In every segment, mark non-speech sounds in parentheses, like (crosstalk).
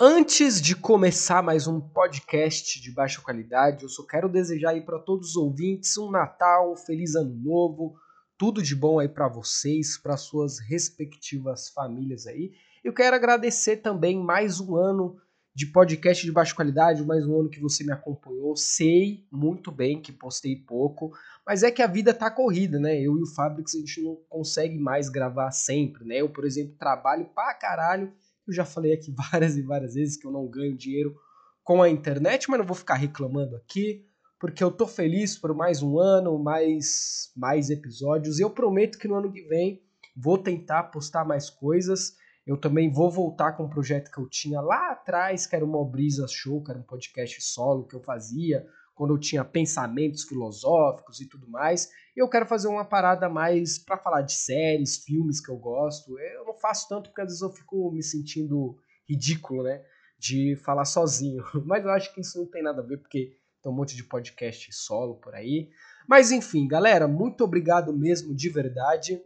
Antes de começar mais um podcast de baixa qualidade, eu só quero desejar aí para todos os ouvintes um Natal, um feliz ano novo, tudo de bom aí para vocês, para suas respectivas famílias aí. Eu quero agradecer também mais um ano de podcast de baixa qualidade, mais um ano que você me acompanhou. Sei muito bem que postei pouco, mas é que a vida tá corrida, né? Eu e o Fabrics a gente não consegue mais gravar sempre, né? Eu, por exemplo, trabalho pra caralho eu já falei aqui (laughs) várias e várias vezes que eu não ganho dinheiro com a internet, mas não vou ficar reclamando aqui, porque eu tô feliz por mais um ano, mais, mais episódios. Eu prometo que no ano que vem vou tentar postar mais coisas. Eu também vou voltar com um projeto que eu tinha lá atrás, que era uma Brisa Show, que era um podcast solo que eu fazia, quando eu tinha pensamentos filosóficos e tudo mais. Eu quero fazer uma parada mais para falar de séries, filmes que eu gosto. Eu não faço tanto porque às vezes eu fico me sentindo ridículo, né? De falar sozinho. (laughs) Mas eu acho que isso não tem nada a ver porque tem um monte de podcast solo por aí. Mas enfim, galera, muito obrigado mesmo de verdade.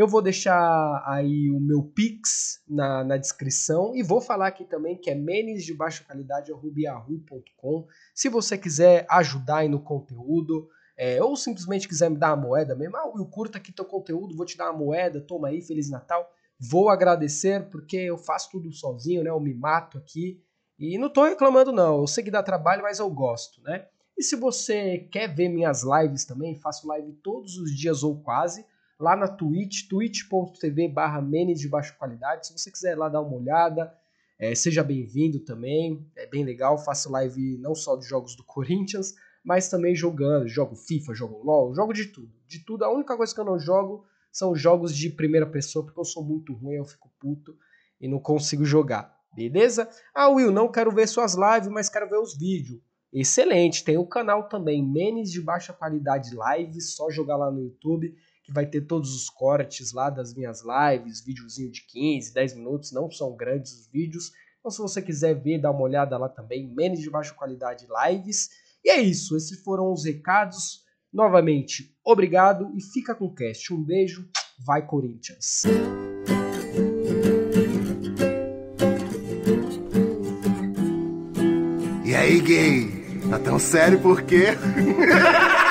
Eu vou deixar aí o meu Pix na, na descrição e vou falar aqui também que é menes de baixa qualidade Se você quiser ajudar aí no conteúdo, é, ou simplesmente quiser me dar uma moeda mesmo, ah, eu curto aqui teu conteúdo, vou te dar uma moeda, toma aí, Feliz Natal. Vou agradecer porque eu faço tudo sozinho, né? Eu me mato aqui. E não tô reclamando, não. Eu sei que dá trabalho, mas eu gosto, né? E se você quer ver minhas lives também, faço live todos os dias ou quase, lá na Twitch, twitch.tv barra de baixa qualidade. Se você quiser lá dar uma olhada, é, seja bem-vindo também. É bem legal, faço live não só de jogos do Corinthians, mas também jogando. Jogo FIFA, jogo LOL, jogo de tudo. De tudo. A única coisa que eu não jogo são jogos de primeira pessoa, porque eu sou muito ruim, eu fico puto e não consigo jogar. Beleza? Ah, Will, não quero ver suas lives, mas quero ver os vídeos. Excelente, tem o canal também, Menes de Baixa Qualidade Lives, só jogar lá no YouTube, que vai ter todos os cortes lá das minhas lives, videozinho de 15, 10 minutos, não são grandes os vídeos. Então, se você quiser ver, dá uma olhada lá também, Menes de Baixa Qualidade Lives. E é isso, esses foram os recados. Novamente, obrigado e fica com o cast. Um beijo, vai Corinthians! E aí, gay? Tá tão sério por quê? (laughs)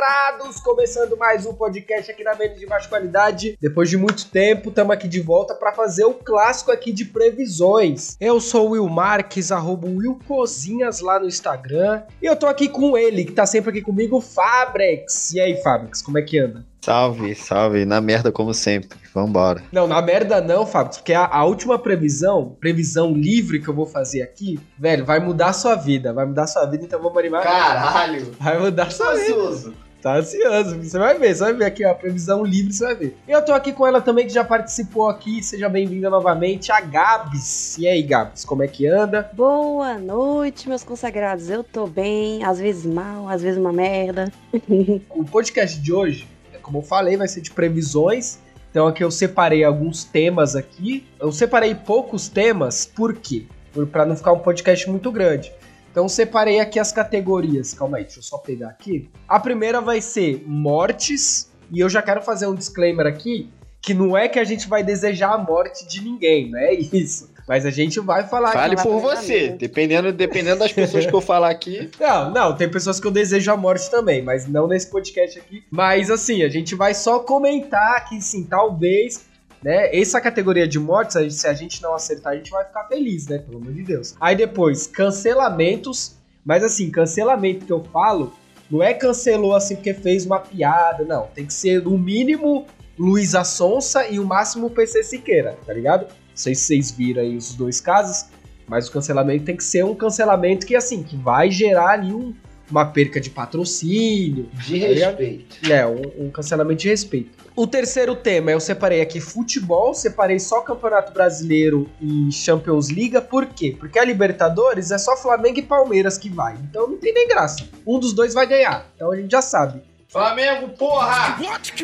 consagrados, começando mais um podcast aqui na Mente de Baixa Qualidade. Depois de muito tempo, estamos aqui de volta para fazer o clássico aqui de previsões. Eu sou o Will Marques, arroba Will Cozinhas lá no Instagram. E eu tô aqui com ele, que tá sempre aqui comigo, Fabrex. E aí, Fabrex, como é que anda? Salve, salve, na merda como sempre. Vambora. Não, na merda não, Fábio, porque a, a, última previsão, previsão livre que eu vou fazer aqui, velho, vai mudar a sua vida. Vai mudar a sua vida, então vamos animar. Caralho! Vai mudar a sua vida. Tá ansioso, você vai ver, você vai ver aqui a previsão livre, você vai ver. Eu tô aqui com ela também, que já participou aqui, seja bem-vinda novamente, a Gabs. E aí, Gabs, como é que anda? Boa noite, meus consagrados. Eu tô bem, às vezes mal, às vezes uma merda. (laughs) o podcast de hoje como eu falei, vai ser de previsões. Então aqui eu separei alguns temas aqui. Eu separei poucos temas, por quê? Para não ficar um podcast muito grande. Então separei aqui as categorias. Calma aí, deixa eu só pegar aqui. A primeira vai ser mortes. E eu já quero fazer um disclaimer aqui que não é que a gente vai desejar a morte de ninguém, não é isso. Mas a gente vai falar Fale por você, dependendo, dependendo das pessoas que eu falar aqui. (laughs) Não, não, tem pessoas que eu desejo a morte também, mas não nesse podcast aqui. Mas assim, a gente vai só comentar que sim, talvez né? Essa categoria de mortes, se a gente não acertar, a gente vai ficar feliz, né? Pelo amor de Deus. Aí depois, cancelamentos. Mas assim, cancelamento que eu falo, não é cancelou assim porque fez uma piada, não. Tem que ser no mínimo Luísa Sonsa e o máximo PC Siqueira, tá ligado? sei se vocês viram aí os dois casos, mas o cancelamento tem que ser um cancelamento que, assim, que vai gerar ali um, uma perca de patrocínio. De respeito. É, um, um, cancelamento de respeito. O terceiro tema, eu separei aqui futebol, separei só Campeonato Brasileiro e Champions League. Por quê? Porque a Libertadores é só Flamengo e Palmeiras que vai. Então não tem nem graça. Um dos dois vai ganhar. Então a gente já sabe. Flamengo, porra!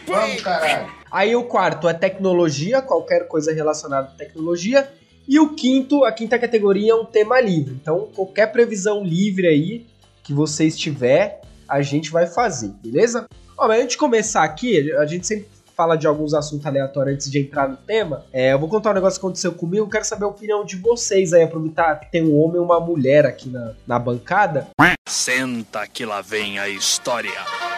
Vamos, caralho. Aí o quarto é tecnologia, qualquer coisa relacionada à tecnologia. E o quinto, a quinta categoria é um tema livre. Então, qualquer previsão livre aí que você estiver, a gente vai fazer, beleza? Ó, mas antes de começar aqui, a gente sempre fala de alguns assuntos aleatórios antes de entrar no tema. É, eu vou contar um negócio que aconteceu comigo. Quero saber a opinião de vocês aí, aproveitar que tem um homem e uma mulher aqui na, na bancada. Senta que lá vem a história.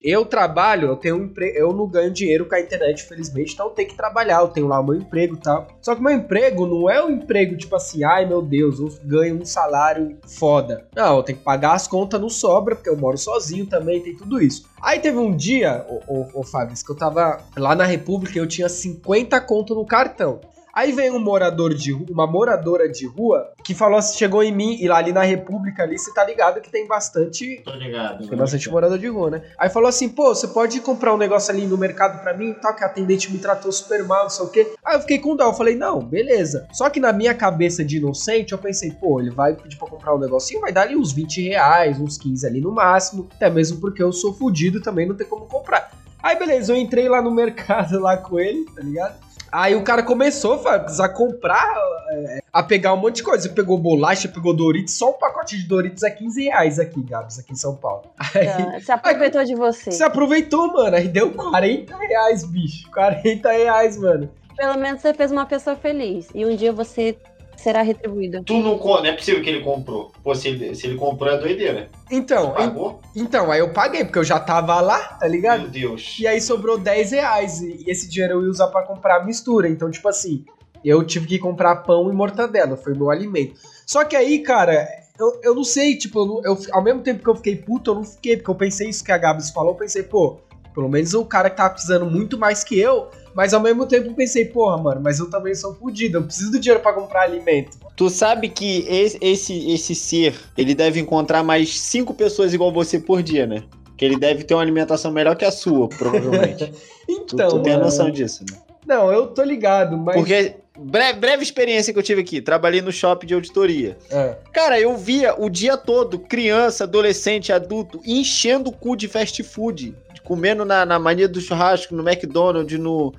Eu trabalho, eu tenho um eu não ganho dinheiro com a internet, felizmente, então eu tenho que trabalhar, eu tenho lá o meu emprego e tal. Só que meu emprego não é um emprego tipo assim, ai meu Deus, eu ganho um salário foda. Não, eu tenho que pagar as contas, não sobra, porque eu moro sozinho também, tem tudo isso. Aí teve um dia, ô, ô, ô Fábio, que eu tava lá na República e eu tinha 50 conto no cartão. Aí vem um morador de uma moradora de rua que falou assim, chegou em mim e lá ali na República ali, você tá ligado que tem bastante Tô ligado. tem bastante morador de rua, né? Aí falou assim, pô, você pode comprar um negócio ali no mercado pra mim tal, que a atendente me tratou super mal, não sei o quê. Aí eu fiquei com dó, eu falei, não, beleza. Só que na minha cabeça de inocente, eu pensei, pô, ele vai pedir pra comprar um negocinho, vai dar ali uns 20 reais, uns 15 ali no máximo, até mesmo porque eu sou fudido também, não tem como comprar. Aí beleza, eu entrei lá no mercado lá com ele, tá ligado? Aí o cara começou a comprar, é, a pegar um monte de coisa. Pegou bolacha, pegou Doritos. Só um pacote de Doritos é 15 reais aqui, Gabs, aqui em São Paulo. Aí, Ah, Você aproveitou de você. você aproveitou, mano. Aí deu 40 reais, bicho. 40 reais, mano. Pelo menos você fez uma pessoa feliz. E um dia você será retribuído. Tu não, não é possível que ele comprou. Pô, se ele, se ele comprou é doideira. Então, en- Pagou? então, aí eu paguei, porque eu já tava lá, tá ligado? Meu Deus. E aí sobrou 10 reais. E e esse dinheiro eu ia usar pra comprar mistura. Então, tipo assim, eu tive que comprar pão e mortadela. Foi meu alimento. Só que aí, cara, eu, eu não sei, tipo, eu eu- ao mesmo tempo que eu fiquei puto, eu não fiquei, porque eu pensei isso que a Gabs falou, eu pensei, pô, pelo menos o cara que tava precisando muito mais que eu. Mas ao mesmo tempo pensei, porra, mano, mas eu também sou fudido, eu preciso do dinheiro pra comprar alimento. Tu sabe que esse, esse, esse ser, ele deve encontrar mais cinco pessoas igual você por dia, né? Que ele deve ter uma alimentação melhor que a sua, provavelmente. (laughs) tu, Então, tu tem mano, noção disso, né? Não, eu tô ligado, mas. Porque, breve, breve experiência que eu tive aqui, trabalhei no shopping de auditoria. É. Cara, eu via o dia todo criança, adolescente, adulto, enchendo o cu de fast food. Comendo na, na mania do churrasco, no McDonald's, no.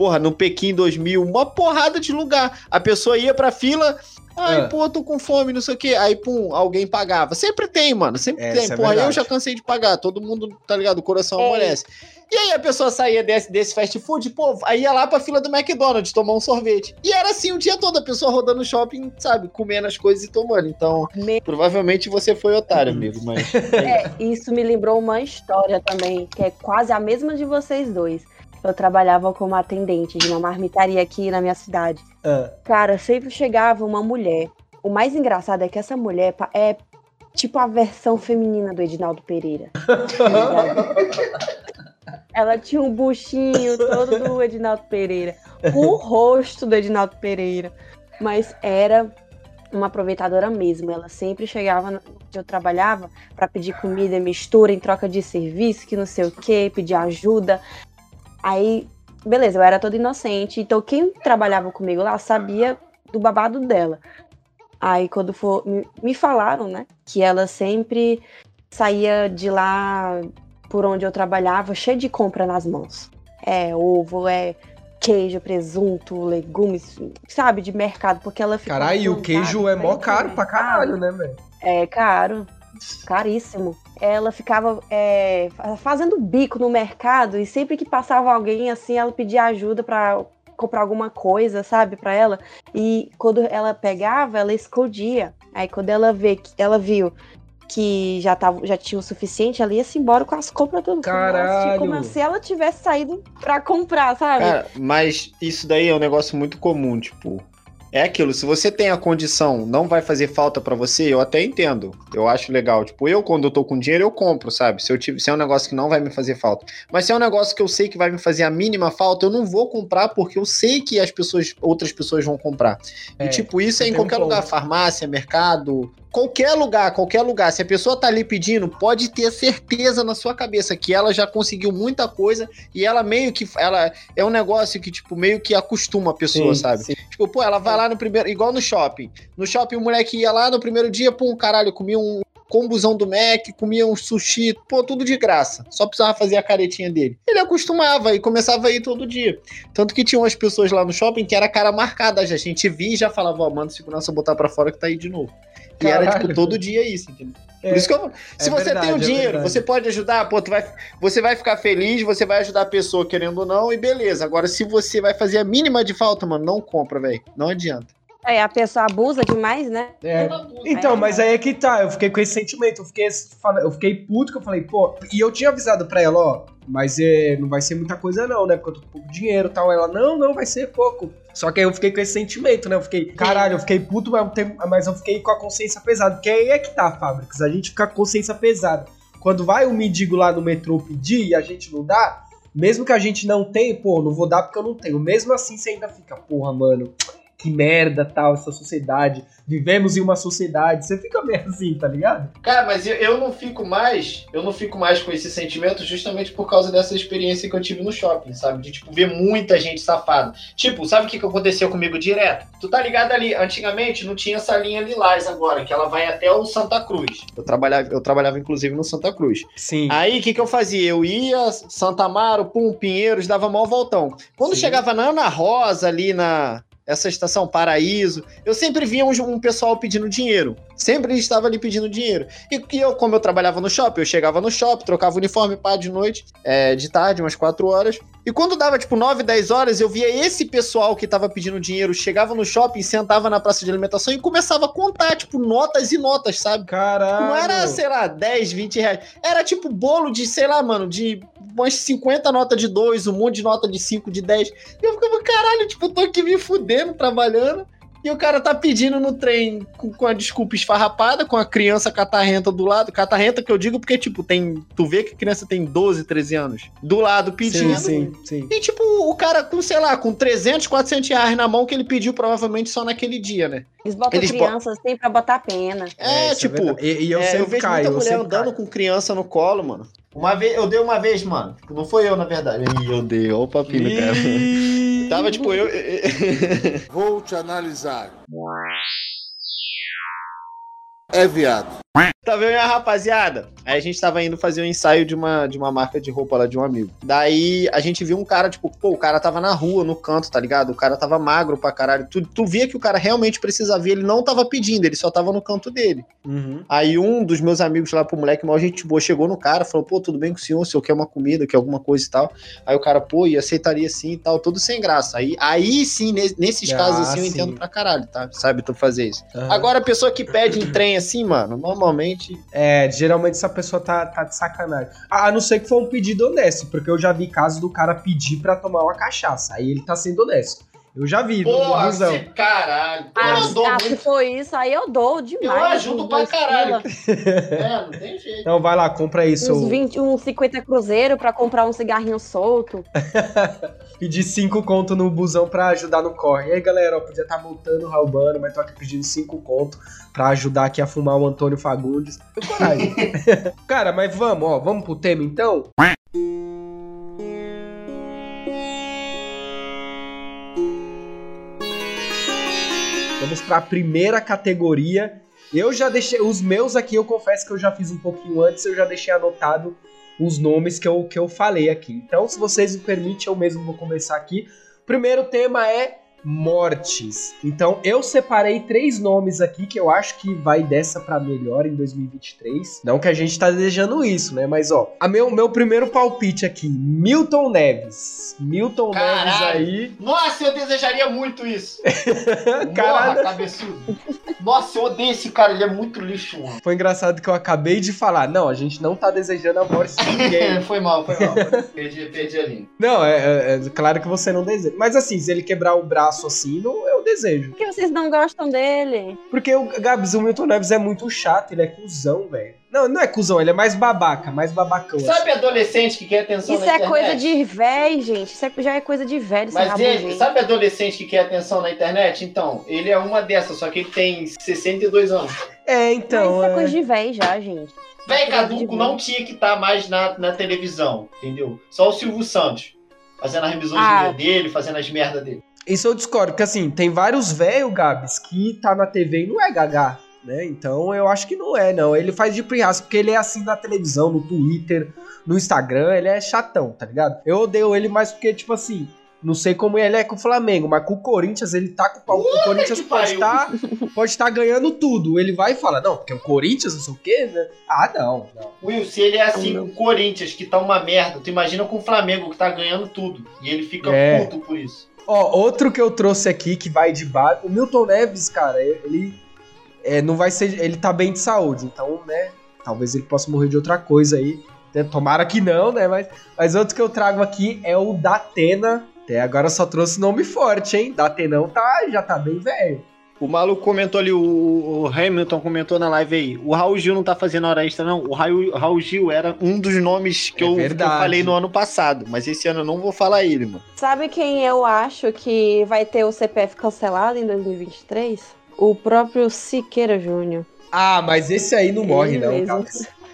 Porra, no Pequim 2000, uma porrada de lugar. A pessoa ia pra fila, ai, É. pô, tô com fome, não sei o quê. Aí, pum, alguém pagava. Sempre tem, mano, sempre É, tem. é Porra, eu já cansei de pagar, todo mundo, tá ligado? O coração É. amolece. E aí a pessoa saía desse, desse fast food, pô, aí ia lá pra fila do McDonald's tomar um sorvete. E era assim o dia todo, a pessoa rodando no shopping, sabe, comendo as coisas e tomando. Então, Me- provavelmente você foi otário, amigo, mas. (laughs) É, isso me lembrou uma história também, que é quase a mesma de vocês dois. Eu trabalhava como atendente de uma marmitaria aqui na minha cidade. Ah, Cara, sempre chegava uma mulher. O mais engraçado é que essa mulher é tipo a versão feminina do Edinaldo Pereira. (laughs) Ela tinha um buchinho todo do Edinaldo Pereira, o rosto do Edinaldo Pereira, mas era uma aproveitadora mesmo. Ela sempre chegava onde eu trabalhava para pedir comida, mistura em troca de serviço, que não sei o que, pedir ajuda. Aí, beleza, eu era toda inocente. Então, quem trabalhava comigo lá sabia do babado dela. Aí, quando for, me, falaram, né, que ela sempre saía de lá por onde eu trabalhava, cheia de compra nas mãos. É ovo, é queijo, presunto, legumes, sabe, de mercado, porque ela fica. Caralho, e o queijo é mó caro pra caralho, né, velho? É caro, caríssimo. Ela ficava é, fa- fazendo bico no mercado e sempre que passava alguém assim, ela pedia ajuda pra comprar alguma coisa, sabe, pra ela. E quando ela pegava, ela escondia. Aí quando ela vê que ela viu que já tava, já tinha o suficiente, ela ia se embora com as compras tudo. Como ela- Caralho. Como se ela tivesse saído pra comprar, sabe? Cara, mas isso daí é um negócio muito comum, tipo. É aquilo, se você tem a condição, não vai fazer falta pra você, eu até entendo. Eu acho legal. Tipo, eu quando eu tô com dinheiro, eu compro, sabe? Se eu tive, se é um negócio que não vai me fazer falta. Mas se é um negócio que eu sei que vai me fazer a mínima falta, eu não vou comprar porque eu sei que as pessoas, outras pessoas vão comprar. É, e tipo, isso é em um qualquer ponto. lugar, farmácia, mercado, qualquer lugar, qualquer lugar. Se a pessoa tá ali pedindo, pode ter certeza na sua cabeça que ela já conseguiu muita coisa e ela meio que ela é um negócio que tipo meio que acostuma a pessoa, Sim, sabe? sim. Tipo, pô, ela vai lá no primeiro, igual no shopping. No shopping o moleque ia lá no primeiro dia, pum, caralho, eu comi um combusão do Mac, comia um sushi, pô, tudo de graça. Só precisava fazer a caretinha dele. Ele acostumava e começava a ir todo dia. Tanto que tinha umas pessoas lá no shopping que era cara marcada já. A gente via e já falava, ó, manda segurança botar pra fora que tá aí de novo. E era, tipo, Caralho. todo dia isso, entendeu? É, Por isso que eu, se é você verdade, tem o é dinheiro, verdade. você pode ajudar, pô, tu vai, você vai ficar feliz, você vai ajudar a pessoa querendo ou não, e beleza. Agora, se você vai fazer a mínima de falta, mano, não compra, velho. Não adianta. É, a pessoa abusa demais, né? É. Então, mas aí é que tá, eu fiquei com esse sentimento, eu fiquei, eu fiquei puto que eu falei, pô, e eu tinha avisado pra ela, ó, mas é, não vai ser muita coisa não, né, porque eu tô com pouco dinheiro e tal, ela, não, não, vai ser pouco. Só que aí eu fiquei com esse sentimento, né, eu fiquei, caralho, eu fiquei puto, mas, eu tenho- mas eu fiquei com a consciência pesada, porque aí é que tá, Fábricas, a gente fica com a consciência pesada. Quando vai o mendigo lá no metrô pedir e a gente não dá, mesmo que a gente não tenha, pô, não vou dar porque eu não tenho, mesmo assim você ainda fica, porra, mano, que merda tal, essa sociedade. Vivemos em uma sociedade. Você fica meio assim, tá ligado? Cara, mas eu, eu não fico mais, eu não fico mais com esse sentimento justamente por causa dessa experiência que eu tive no shopping, sabe? De, tipo, ver muita gente safada. Tipo, sabe o que, que aconteceu comigo direto? Tu tá ligado ali, antigamente não tinha essa linha lilás agora, que ela vai até o Santa Cruz. Eu trabalhava, eu trabalhava inclusive no Santa Cruz. Sim. Aí, o que, que eu fazia? Eu ia, Santa Amaro, Pum, Pinheiros, dava mó voltão. Quando Sim. chegava na Ana Rosa, ali na essa estação Paraíso, eu sempre via um, um pessoal pedindo dinheiro. Sempre estava ali pedindo dinheiro. E que eu, como eu trabalhava no shopping, eu chegava no shopping, trocava o uniforme pá de noite, é, de tarde, umas 4 horas. E quando dava, tipo, 9, 10 horas, eu via esse pessoal que tava pedindo dinheiro, chegava no shopping, sentava na praça de alimentação e começava a contar, tipo, notas e notas, sabe? Caralho. Não era, sei lá, 10, 20 reais. Era tipo bolo de, sei lá, mano, de umas 50 notas de 2, um monte de nota de 5, de 10. E eu ficava, caralho, tipo, eu tô aqui me fudendo, trabalhando. E o cara tá pedindo no trem com, com a desculpa esfarrapada, com a criança catarrenta do lado. Catarrenta que eu digo porque, tipo, tem. Tu vê que a criança tem 12, 13 anos. Do lado pedindo. Sim, sim, sim. E, tipo, o cara com, sei lá, com 300, 400 reais na mão que ele pediu provavelmente só naquele dia, né? Eles botam Eles crianças assim pra botar pena. É, isso tipo, verdade. e, e eu É, sempre eu vejo caio, muita mulher andando caio. com criança no colo, mano. Uma vez, eu dei uma vez, mano. Tipo, Não foi eu, na verdade. Ih, eu dei, ó o papinho, cara. Tava, tipo, eu. Vou te analisar. É viado. Tava eu e a rapaziada. Aí a gente tava indo fazer um ensaio de uma, de uma marca de roupa lá de um amigo. Daí a gente viu um cara, tipo, pô, o cara tava na rua, no canto, tá ligado? O cara tava magro pra caralho. Tu, tu via que o cara realmente precisava ver, ele não tava pedindo, ele só tava no canto dele. Uhum. Aí um dos meus amigos lá pro moleque, mal gente boa, chegou no cara, falou, pô, tudo bem com o senhor, o senhor quer uma comida, quer alguma coisa e tal. Aí o cara, pô, e aceitaria sim e tal, tudo sem graça. Aí, aí sim, ne- nesses Ah, casos assim, eu sim. entendo pra caralho, tá? Sabe tu fazer isso. Aham. Agora a pessoa que pede em trem assim, mano, normalmente... É, geralmente essa pessoa tá, tá de sacanagem. A a não ser que for um pedido honesto, porque eu já vi casos do cara pedir pra tomar uma cachaça. Aí ele tá sendo honesto. Eu já vi no Porra, busão. você- caralho. Eu Ah, não dou ah, se muito. for isso, aí eu dou demais. Eu ajudo pra caralho. (laughs) É, não tem jeito. Então vai lá, compra seu. Uns 20, uns 50 cruzeiro pra comprar um cigarrinho solto. (laughs) Pedir 5 conto no busão pra ajudar no corre. E aí, galera, ó, podia estar tá multando, roubando, mas tô aqui pedindo 5 conto pra ajudar aqui a fumar o Antônio Fagundes. Coragem. (laughs) Cara, mas vamos, ó, vamos pro tema então? Vamos pra primeira categoria. Eu já deixei. Os meus aqui, eu confesso que eu já fiz um pouquinho antes, eu já deixei anotado os nomes que eu, que eu falei aqui. Então, se vocês me permitem, eu mesmo vou começar aqui. Primeiro tema é mortes. Então, eu separei três nomes aqui que eu acho que vai dessa pra melhor em 2023. Não que a gente tá desejando isso, né? Mas, ó, a meu, meu primeiro palpite aqui, Milton Neves. Milton Neves Caralho. aí. Nossa, eu desejaria muito isso. (laughs) Caralho. Morra, cabeçudo. Nossa, eu odeio esse cara, ele é muito lixo, mano. Foi engraçado que eu acabei de falar. Não, a gente não tá desejando a morte de ninguém. (laughs) foi mal, foi mal. perdi, perdi a linha. Não, é, é- é claro que você não deseja. Mas assim, se ele quebrar o braço assim, não, eu desejo. Por que vocês não gostam dele? Porque o Gabs, o Milton Neves é muito chato, ele é cuzão, velho. Não, não é cuzão, ele é mais babaca, mais babacão. assim. Sabe adolescente que quer atenção Isso na é internet? coisa de véi, gente. Isso é- já é coisa de velho, Mas ele, sabe adolescente que quer atenção na internet? Então, ele é uma dessas, só que ele tem 62 anos. É, Mas então. isso é é- coisa de véi já, gente. Véi Coisa de caduco velho. não tinha que estar mais na, na televisão, entendeu? Só o Silvio Santos. Fazendo a misoginia Ah. dele, fazendo as merdas dele. Isso eu discordo, porque assim, tem vários velhos, Gabs, que tá na TV e não é gagá. Né? Então eu acho que não é, não. Ele faz de pirraça, porque ele é assim na televisão, no Twitter, no Instagram, ele é chatão, tá ligado? Eu odeio ele mais porque, tipo assim, não sei como ele é com o Flamengo, mas com o Corinthians ele tá com o pau. O Corinthians pode estar pode estar ganhando tudo. Ele vai e fala, não, porque o Corinthians, não sei o quê, né? Ah, não, não. Will, se ele é assim Não. com o Corinthians, que tá uma merda, tu imagina com o Flamengo, que tá ganhando tudo. E ele fica É. puto por isso. Ó, outro que eu trouxe aqui que vai de base. O Milton Neves, cara, ele é, não vai ser. Ele tá bem de saúde, então, né? Talvez ele possa morrer de outra coisa aí. né, Tomara que não, né? Mas, mas outro que eu trago aqui é o Datena. Até agora só trouxe nome forte, hein? Datenão tá, já tá bem velho. O maluco comentou ali, o, o Hamilton comentou na live aí. O Raul Gil não tá fazendo hora extra, não. O Raul, Raul Gil era um dos nomes que, É eu, que eu falei no ano passado. Mas esse ano eu não vou falar ele, mano. Sabe quem eu acho que vai ter o CPF cancelado em 2023? O próprio Siqueira Júnior. Ah, mas esse aí não morre, Ele não, mesmo. cara.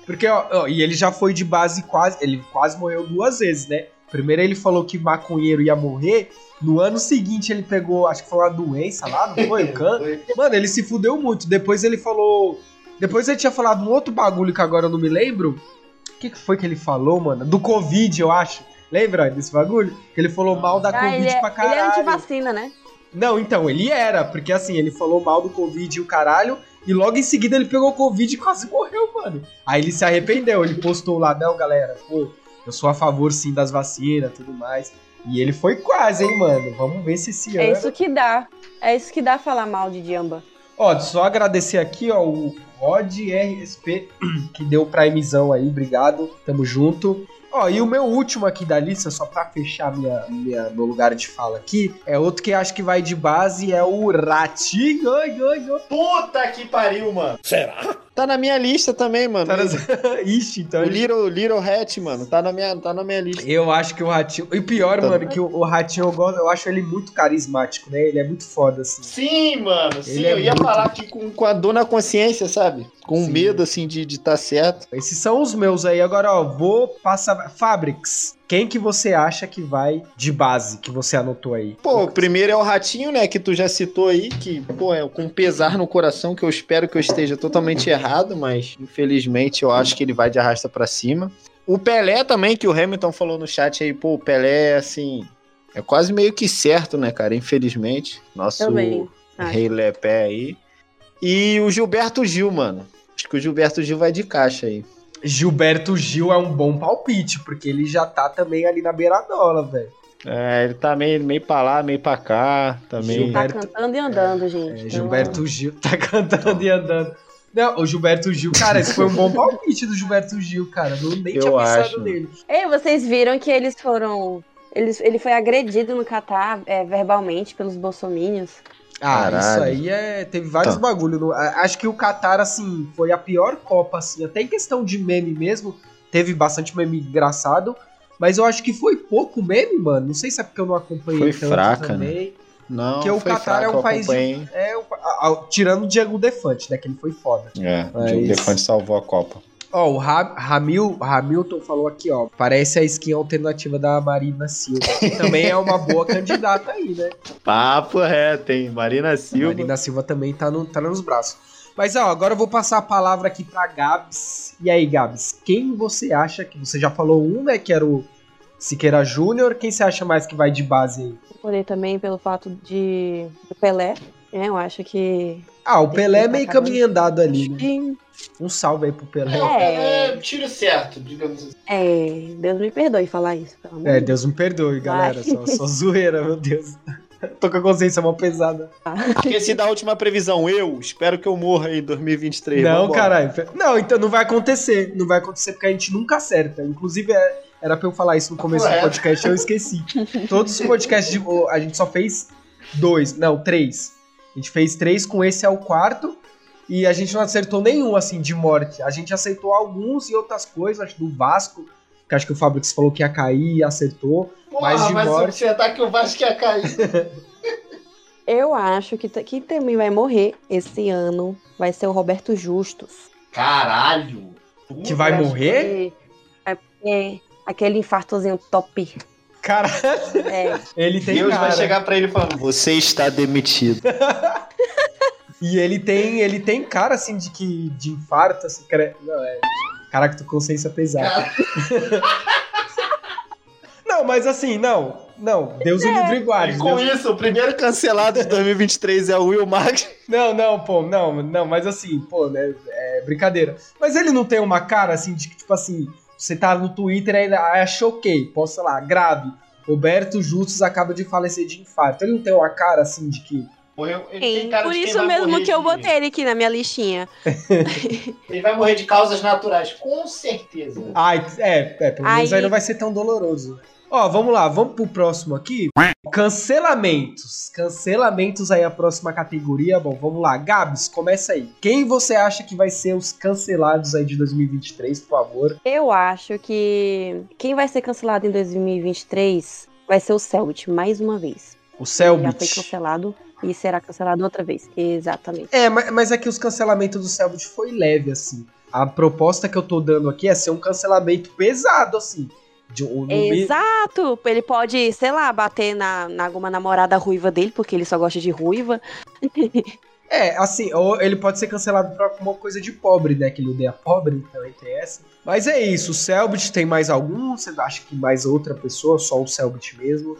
Porque, ó, ó, e ele já foi de base quase. Ele quase morreu duas vezes, né? Primeiro ele falou que maconheiro ia morrer. No ano seguinte ele pegou, acho que foi uma doença lá, não foi? O (laughs) câncer. Mano, ele se fudeu muito. Depois ele falou. Depois ele tinha falado um outro bagulho que agora eu não me lembro. O que, que foi que ele falou, mano? Do Covid, eu acho. Lembra desse bagulho? Que ele falou mal da Ah, Covid ele, é, pra ele caralho. é antivacina, né? Não, então, ele era, porque assim, ele falou mal do Covid e o caralho, e logo em seguida ele pegou Covid e quase morreu, mano. Aí ele se arrependeu, ele postou lá, não, galera, pô, eu sou a favor sim das vacinas e tudo mais. E ele foi quase, hein, mano. Vamos ver se esse É ano. isso que dá. É isso que dá falar mal de Diamba. Ó, só agradecer aqui, ó, o Rod RSP, (clears throat) que deu o primezão aí, obrigado, tamo junto. Ó, e o meu último aqui da lista, só pra fechar minha, minha, meu lugar de fala aqui, é outro que acho que vai de base, é o Ratinho. Puta que pariu, mano. Tá na minha lista também, mano. Tá nas- (laughs) Ixi, então O. Little, Little Hat, mano, tá na minha, tá na minha lista. Eu acho que o Ratinho... E pior, Tá. mano, que o, o Ratinho, eu, gosto, eu acho ele muito carismático, né? Ele é muito foda, assim. Sim, mano. Sim, Ele é eu ia muito- falar que Com, com a dor na consciência, sabe? Com Sim. medo, assim, de estar tá certo. Esses são os meus aí. Agora, ó, vou passar... Fabrics, quem que você acha que vai de base, que você anotou aí? Pô, o primeiro é o Ratinho, né, que tu já citou aí, que, pô, é com pesar no coração, que eu espero que eu esteja totalmente errado, mas infelizmente eu acho que ele vai de arrasta pra cima. O Pelé também, que o Hamilton falou no chat aí, pô, o Pelé, assim, é quase meio que certo, né, cara, infelizmente. Nosso Também. rei Lepé aí. E o Gilberto Gil, mano. Acho que o Gilberto Gil vai de caixa aí. Gilberto Gil é um bom palpite, porque ele já tá também ali na beiradola, velho. É, ele tá meio, meio pra lá, meio pra cá, também. Gilberto- Tá cantando e andando, gente. É, Gilberto Gil tá (laughs) cantando e andando. Não, o Gilberto Gil, cara, esse foi um bom palpite do Gilberto Gil, cara. Eu nem Eu tinha pensado acho. nele. Ei, vocês viram que eles foram. Eles, ele foi agredido no Catar é, verbalmente pelos bolsomínios. Ah, Caralho. isso aí é. Teve vários Tá. bagulho. no- Acho que o Qatar, assim, foi a pior Copa, assim, até em questão de meme mesmo. Teve bastante meme engraçado. Mas eu acho que foi pouco meme, mano. Não sei se é porque eu não acompanhei Foi tanto fraca, também. Não, Porque o foi Catar fraco, é um eu país. É, o- tirando o Diego Defante, né? Que ele foi foda. É, Mas- o Defante salvou a Copa. Ó, o Ra- Ramil, Hamilton falou aqui, ó. Parece a skin alternativa da Marina Silva. Que também é uma boa (laughs) candidata aí, né? Papo reto, hein? Marina A Silva. Marina Silva também tá, no, tá nos braços. Mas, ó, agora eu vou passar a palavra aqui pra Gabs. E aí, Gabs, quem você acha que. Você já falou um, né? Que era o Siqueira Júnior. Quem você acha mais que vai de base aí? Poder também pelo fato de do Pelé. Né? eu acho que. Ah, o Pelé é meio caminho andado ali, né? que- Um salve aí pro Pelé. É. É, tiro certo, digamos assim. É, Deus me perdoe falar isso. Pelo amor É, de Deus me perdoe, galera. Só, só (laughs) zoeira, meu Deus. (laughs) Tô com a consciência mal pesada. Esqueci da última previsão. Eu espero que eu morra em 2023. Não, caralho. Não, então não vai acontecer. Não vai acontecer porque a gente nunca acerta. Inclusive, é- era pra eu falar isso no começo do podcast, eu esqueci. Todos os podcasts, de- a gente só fez dois, não, três. A gente fez três, com esse é o quarto. E a gente não acertou nenhum, assim, de morte. A gente acertou alguns e outras coisas, acho do Vasco, que acho que o Fabrício falou que ia cair e acertou. Porra, Mais de mas morte. se você tá que o Vasco ia cair. (laughs) Eu acho que, que também vai morrer esse ano vai ser o Roberto Justus. Caralho. Que vai morrer? É porque aquele infartozinho top. Cara, É, ele tem Deus cara. vai chegar pra ele falando. Você está demitido. (laughs) E ele tem, ele tem cara assim de que de infarto, assim, cara, não, é, caraca, tu consciência pesada. (laughs) não, mas assim, não, não, Deus o livre guarde. E com Deus- isso, o primeiro cancelado de 2023 é o Will Max. (laughs) Não, não, pô, não, não, mas assim, pô, né, é brincadeira. Mas ele não tem uma cara assim de que, tipo assim, você tá no Twitter e ainda ah, choquei, posso, lá, grave. Roberto Justus acaba de falecer de infarto. Ele não tem uma cara assim de que. Morreu, ele tem Sim, cara por isso mesmo que eu botei ele aqui na minha listinha. (laughs) Ele vai morrer de causas naturais, com certeza. Ai, é, é pelo menos Aí- aí não vai ser tão doloroso. Ó, vamos lá, vamos pro próximo aqui. Cancelamentos. Cancelamentos aí a próxima categoria. Bom, vamos lá. Gabs, começa aí. Quem você acha que vai ser os cancelados aí de 2023, por favor? Eu acho que quem vai ser cancelado em 2023 vai ser o Selbit, mais uma vez. O Ele já foi Selbit. cancelado e será cancelado outra vez. Exatamente. É, mas, mas é que os cancelamentos do Selbit foi leve, assim. A proposta que eu tô dando aqui é ser um cancelamento pesado, assim. Um- Exato! Ele pode, sei lá, bater na, na alguma namorada ruiva dele, porque ele só gosta de ruiva. (laughs) É, assim, ou ele pode ser cancelado por alguma coisa de pobre, né? Que ele odeia pobre, também tem essa. Mas é isso, o Selbit tem mais algum? Você acha que mais outra pessoa? Só o Selbit mesmo?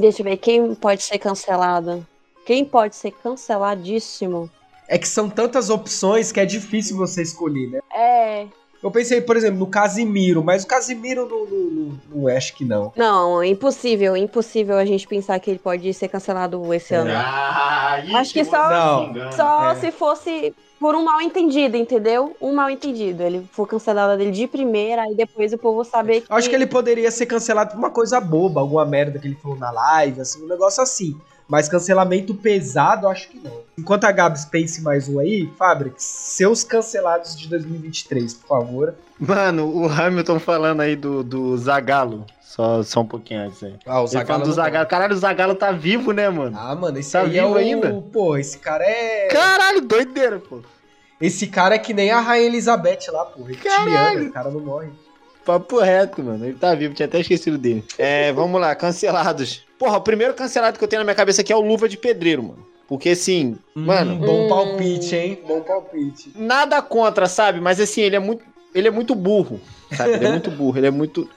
Deixa eu ver, quem pode ser cancelado? Quem pode ser canceladíssimo? É que são tantas opções que é difícil você escolher, né? É. Eu pensei, por exemplo, no Casimiro, mas o Casimiro não, não, não, não acho que não. Não, impossível, impossível a gente pensar que ele pode ser cancelado esse ano. Ah, isso Acho que só- Não, se engana. Só É. se fosse por um mal entendido, entendeu? Um mal entendido. Ele for cancelado dele de primeira, aí depois o povo saber que. Acho que ele poderia ser cancelado por uma coisa boba, alguma merda que ele falou na live, assim, um negócio assim. Mas cancelamento pesado, eu acho que não. Enquanto a Gabs pense mais um aí, Fabric, seus cancelados de 2023, por favor. Mano, o Hamilton falando aí do, do Zagalo. Só, só um pouquinho antes aí. Ah, o falando do Zagalo. Caralho, o Zagalo tá vivo, né, mano? Ah, mano, esse Tá aí é vivo o... ainda? Pô, esse cara é... Caralho, doideira, pô. Esse cara é que nem a Rainha Elizabeth lá, pô. Caralho. o cara não morre. Papo reto, mano. Ele tá vivo, tinha até esquecido dele. É, vamos lá, cancelados. Porra, o primeiro cancelado que eu tenho na minha cabeça aqui é o Luva de Pedreiro, mano. Porque assim, Mano. Hum, bom Hum. palpite, hein? Bom palpite. nada contra, sabe? Mas assim, ele é muito. Ele é muito burro, sabe? Ele é muito burro, ele é muito.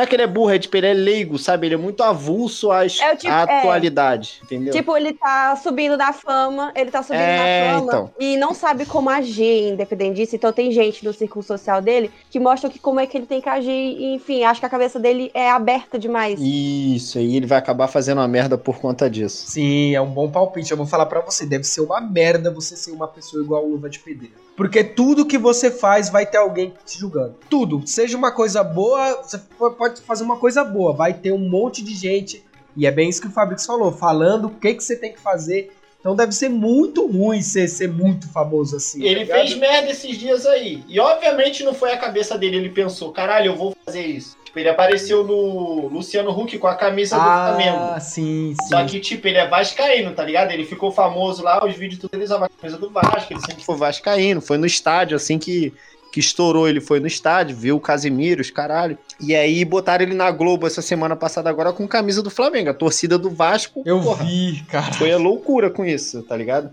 Não é que ele é burro, é tipo, ele é leigo, sabe? Ele é muito avulso às, É tipo- à é. atualidade, entendeu? Tipo, ele tá subindo na fama, ele tá subindo É, na fama então. e não sabe como agir, independente disso. Então tem gente no círculo social dele que mostra que como é que ele tem que agir. E, enfim, acho que a cabeça dele é aberta demais. Isso, aí ele vai acabar fazendo uma merda por conta disso. Sim, é um bom palpite. Eu vou falar pra você, deve ser uma merda você ser uma pessoa igual a Luva de Pedreiro. Porque tudo que você faz vai ter alguém te julgando. Tudo. Seja uma coisa boa, você pode fazer uma coisa boa. Vai ter um monte de gente, e é bem isso que o Fabrício falou, falando o que, que você tem que fazer. Então deve ser muito ruim ser, ser muito famoso assim. Ele tá fez merda esses dias aí. E obviamente não foi a cabeça dele. Ele pensou, caralho, eu vou fazer isso. Tipo, ele apareceu no Luciano Huck com a camisa do Flamengo. Ah, sim, sim. Só que, tipo, ele é vascaíno, tá ligado? Ele ficou famoso lá, os vídeos tudo ele usava a camisa do Vasco, ele sempre Foi vascaíno, foi no estádio, assim que, que estourou, ele foi no estádio, viu o Casimiro, os caralho. E aí botaram ele na Globo essa semana passada agora com camisa do Flamengo, a torcida do Vasco. Eu porra, vi, cara. Foi a loucura com isso, tá ligado?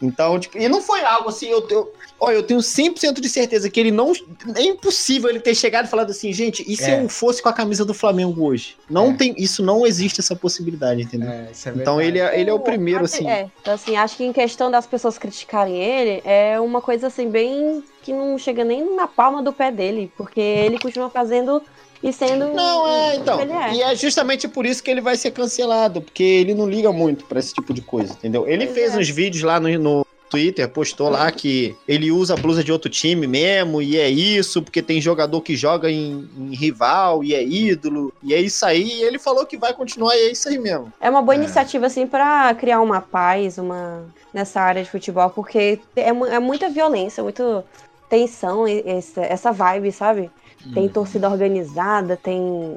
Então, tipo, e não foi algo assim, eu, eu, olha, eu tenho 100% de certeza que ele não. É impossível ele ter chegado e falado assim, gente, e se É. eu fosse com a camisa do Flamengo hoje? Não É. tem. Isso não existe essa possibilidade, entendeu? É, isso é então ele é, ele é o primeiro, assim. É, então, assim, acho que em questão das pessoas criticarem ele, é uma coisa assim, bem que não chega nem na palma do pé dele, porque ele continua fazendo e sendo. Não, é, então. Ele é. E é justamente por isso que ele vai ser cancelado, porque ele não liga muito pra esse tipo de coisa, entendeu? Ele Pois fez é. uns vídeos lá no, no Twitter, postou lá que ele usa a blusa de outro time mesmo, e é isso, porque tem jogador que joga em, em rival e é ídolo, e é isso aí. E ele falou que vai continuar, e é isso aí mesmo. É uma boa É. iniciativa, assim, pra criar uma paz uma nessa área de futebol, porque é, é muita violência, muita tensão, e- essa, essa vibe, sabe? Tem torcida organizada, tem.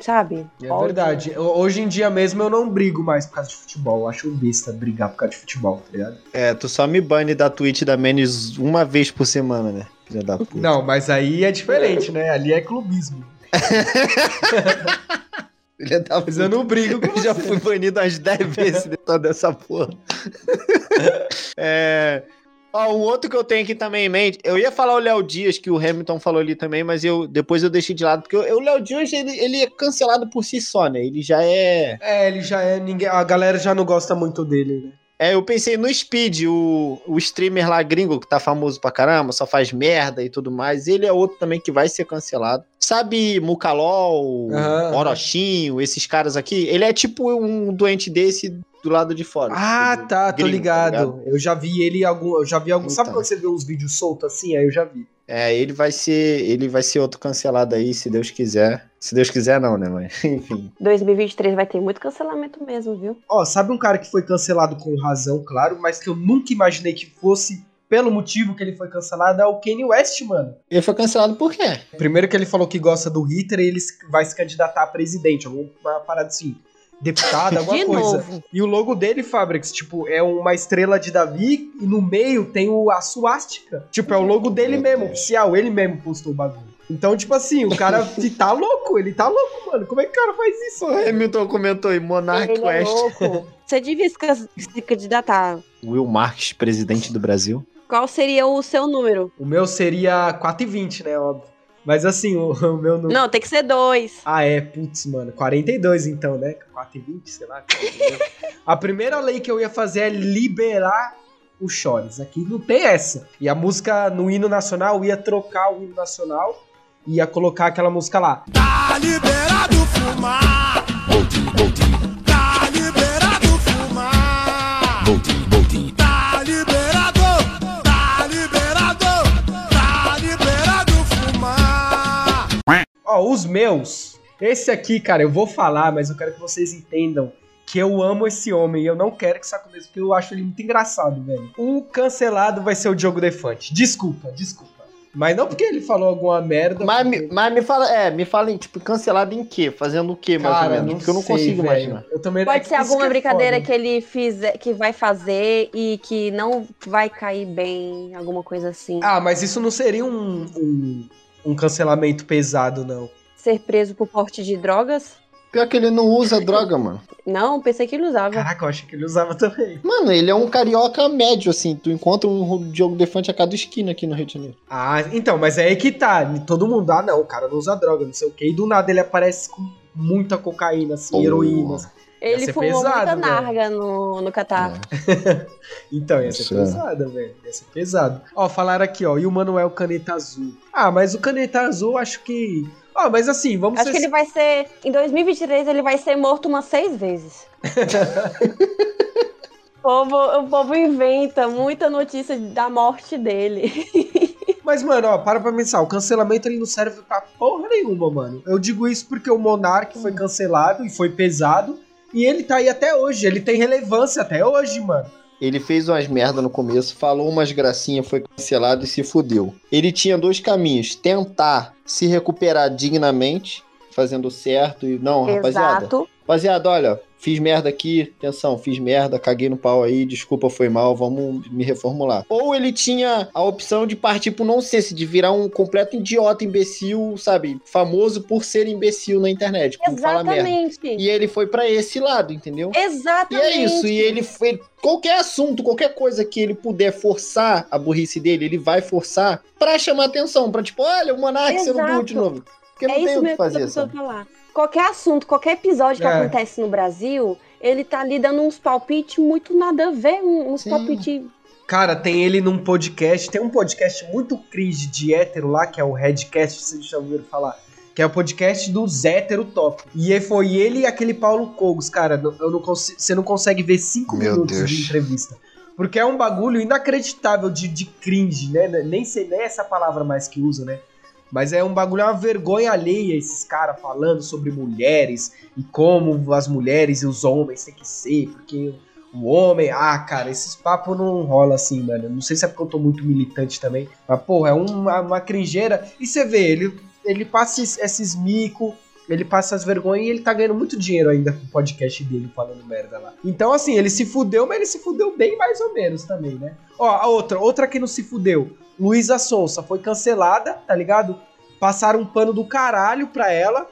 Sabe? É Ódio. verdade. Ho- Hoje em dia mesmo eu não brigo mais por causa de futebol. Eu acho um besta brigar por causa de futebol, tá ligado? É, tu só me bane da Twitch da Menes uma vez por semana, né? Filha da puta. Não, mas aí é diferente, né? Ali é clubismo. (laughs) Ele tava Mas eu não brigo com Eu já fui banido umas 10 vezes dentro dessa porra. (laughs) é. Ó, um outro que eu tenho aqui também em mente, eu ia falar o Léo Dias, que o Hamilton falou ali também, mas eu depois eu deixei de lado, porque eu- o Léo Dias, ele, ele é cancelado por si só, né? Ele já é... É, ele já é. Ninguém, a galera já não gosta muito dele, né? É, eu pensei no Speed, o, o streamer lá gringo, que tá famoso pra caramba, só faz merda e tudo mais. Ele é outro também que vai ser cancelado. Sabe Mukalol, Aham. Orochinho, esses caras aqui? Ele é tipo um doente desse do lado de fora. Ah, Tipo, tá, tô gringo, ligado. Eu já vi ele algum. Eu já vi algum. Sabe Então. quando você vê uns vídeos soltos assim? Aí eu já vi. É, ele vai ser, ele vai ser outro cancelado aí, se Deus quiser. Se Deus quiser não, né, mas (laughs) enfim. 2023 vai ter muito cancelamento mesmo, viu? Ó, sabe um cara que foi cancelado com razão, claro, mas que eu nunca imaginei que fosse pelo motivo que ele foi cancelado é o Kanye West, mano. Ele foi cancelado por quê? Primeiro que ele falou que gosta do Hitler e ele vai se candidatar a presidente, alguma parada assim. Deputado, alguma (laughs) De coisa. novo. E o logo dele, Fabrics, tipo, é uma estrela de Davi e no meio tem o, a suástica. Tipo, é o logo dele Meu mesmo, Deus. oficial. Ele mesmo postou o bagulho. Então, tipo assim, o cara (laughs) tá louco, ele tá louco, mano. Como é que o cara faz isso? O Hamilton comentou aí, Monarch Ele é West. louco. (laughs) Você devia se can- se candidatar. Will Marques, presidente do Brasil. Qual seria o seu número? O meu seria 4,20, né, óbvio. Mas assim, o, (laughs) o meu número... Não, tem que ser dois. Ah, é, putz, mano. 42 então, né? 4,20, sei lá. 42. a primeira lei que eu ia fazer é liberar os chores. Aqui não tem essa. E a música no hino nacional eu ia trocar o hino nacional e ia colocar aquela música lá. Tá liberado fumar. Ó, os meus. Esse aqui, cara, eu vou falar, mas eu quero que vocês entendam que eu amo esse homem e eu não quero que isso aconteça, porque eu acho ele muito engraçado, velho. O cancelado vai ser o Diogo Defante. Desculpa, desculpa. Mas não porque ele falou alguma merda. Mas, porque- me- mas me fala, é, me fala, em, tipo, cancelado em quê? Fazendo o quê, mais Cara, ou menos? Porque eu não sei, consigo velho. imaginar. Eu também Pode é ser alguma que é brincadeira foda. que ele fizer, que vai fazer e que não vai cair bem, alguma coisa assim. Ah, mas isso não seria um, um, um cancelamento pesado, não. Ser preso por porte de drogas? Pior que ele não usa droga, mano. Não, pensei que ele usava. Caraca, eu achei que ele usava também. Mano, ele é um carioca médio, assim. Tu encontra um Diogo Defante a cada esquina aqui no Rio de Janeiro. Ah, então, mas é aí que tá. Todo mundo, ah, não, o cara não usa droga, não sei o quê. E do nada ele aparece com muita cocaína, assim, Porra. heroína. Ele ser fumou pesado, muita velho. narga no, no Catar. (laughs) Então, ia ser Isso é. pesado, velho. Ia ser pesado. Ó, falaram aqui, ó, e o Manuel Caneta Azul. Ah, mas o Caneta Azul, acho que. Ó, mas assim, vamos Acho ser. que ele vai ser. Em 2023, ele vai ser morto umas seis vezes. (laughs) o, povo, o povo inventa muita notícia da morte dele. (laughs) Mas, mano, ó, para pra pensar. O cancelamento ele não serve pra porra nenhuma, mano. Eu digo isso porque o Monark foi cancelado e foi pesado. E ele tá aí até hoje. Ele tem relevância até hoje, mano. Ele fez umas merda no começo, falou umas gracinhas, foi cancelado e se fudeu. Ele tinha dois caminhos: tentar se recuperar dignamente, fazendo certo e. Não, rapaziada. Exato. Rapaziada, olha, fiz merda aqui, atenção, fiz merda, caguei no pau aí, desculpa, foi mal, vamos me reformular. Ou ele tinha a opção de partir pro nonsense, de virar um completo idiota, imbecil, sabe? Famoso por ser imbecil na internet, por falar merda. Exatamente. E ele foi pra esse lado, entendeu? E Exatamente. é isso, e ele foi. Qualquer assunto, qualquer coisa que ele puder forçar a burrice dele, ele vai forçar pra chamar atenção, pra tipo, olha, o Monark sendo Exato. burro de novo. Porque não é tem isso o que fazer, sabe? falar. Qualquer assunto, qualquer episódio que É. acontece no Brasil, ele tá ali dando uns palpites muito nada a ver, um- uns Sim. palpites. Cara, tem ele num podcast. Tem um podcast muito cringe de hétero lá, que é o Redcast, vocês já ouviram falar. Que é o podcast dos hétero top. E foi ele e aquele Paulo Cogos, cara. não- Eu não você não consegue ver cinco Meu minutos Deus. de entrevista. Porque é um bagulho inacreditável de, de cringe, né? Nem sei nem essa palavra mais que usa, né? Mas é um bagulho, é uma vergonha alheia esses caras falando sobre mulheres e como as mulheres e os homens têm que ser, porque o homem. Ah, cara, esses papos não rola assim, mano. Não sei se é porque eu tô muito militante também. Mas, porra, é uma, uma cringeira. E você vê, ele, ele passa esses, esses mico, ele passa as vergonhas e ele tá ganhando muito dinheiro ainda com o podcast dele falando merda lá. Então, assim, ele se fudeu, mas ele se fudeu bem mais ou menos também, né? Ó, a outra, outra que não se fudeu. Luísa Sonsa foi cancelada, tá ligado? Passaram um pano do caralho pra ela.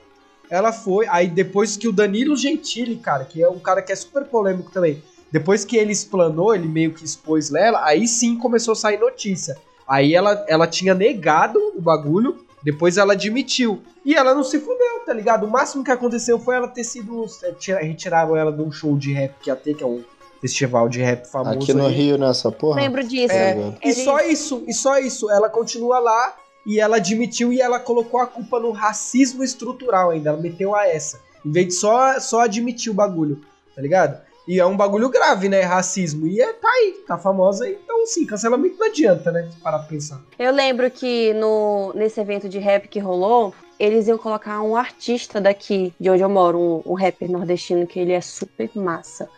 ela foi. Aí depois que o Danilo Gentili, cara, que é um cara que é super polêmico também, depois que ele explanou, ele meio que expôs ela, aí sim começou a sair notícia. Aí ela, ela tinha negado o bagulho, depois ela admitiu. E ela não se fudeu, tá ligado? O máximo que aconteceu foi ela ter sido. é, tira- Retiraram ela de um show de rap que ia ter, que é um festival de rap famoso. Aqui no aí. Rio, nessa porra. Lembro disso. É, Ele- e só isso, e só isso. Ela continua lá e ela admitiu e ela colocou a culpa no racismo estrutural ainda. Ela meteu a essa. Em vez de só, só admitir o bagulho, tá ligado? E é um bagulho grave, né? Racismo. E é, tá aí, tá famosa. Então, sim, cancelamento não adianta, né? Parar pra pensar. Eu lembro que no, nesse evento de rap que rolou, eles iam colocar um artista daqui, de onde eu moro, um, um rapper nordestino, que ele é super massa.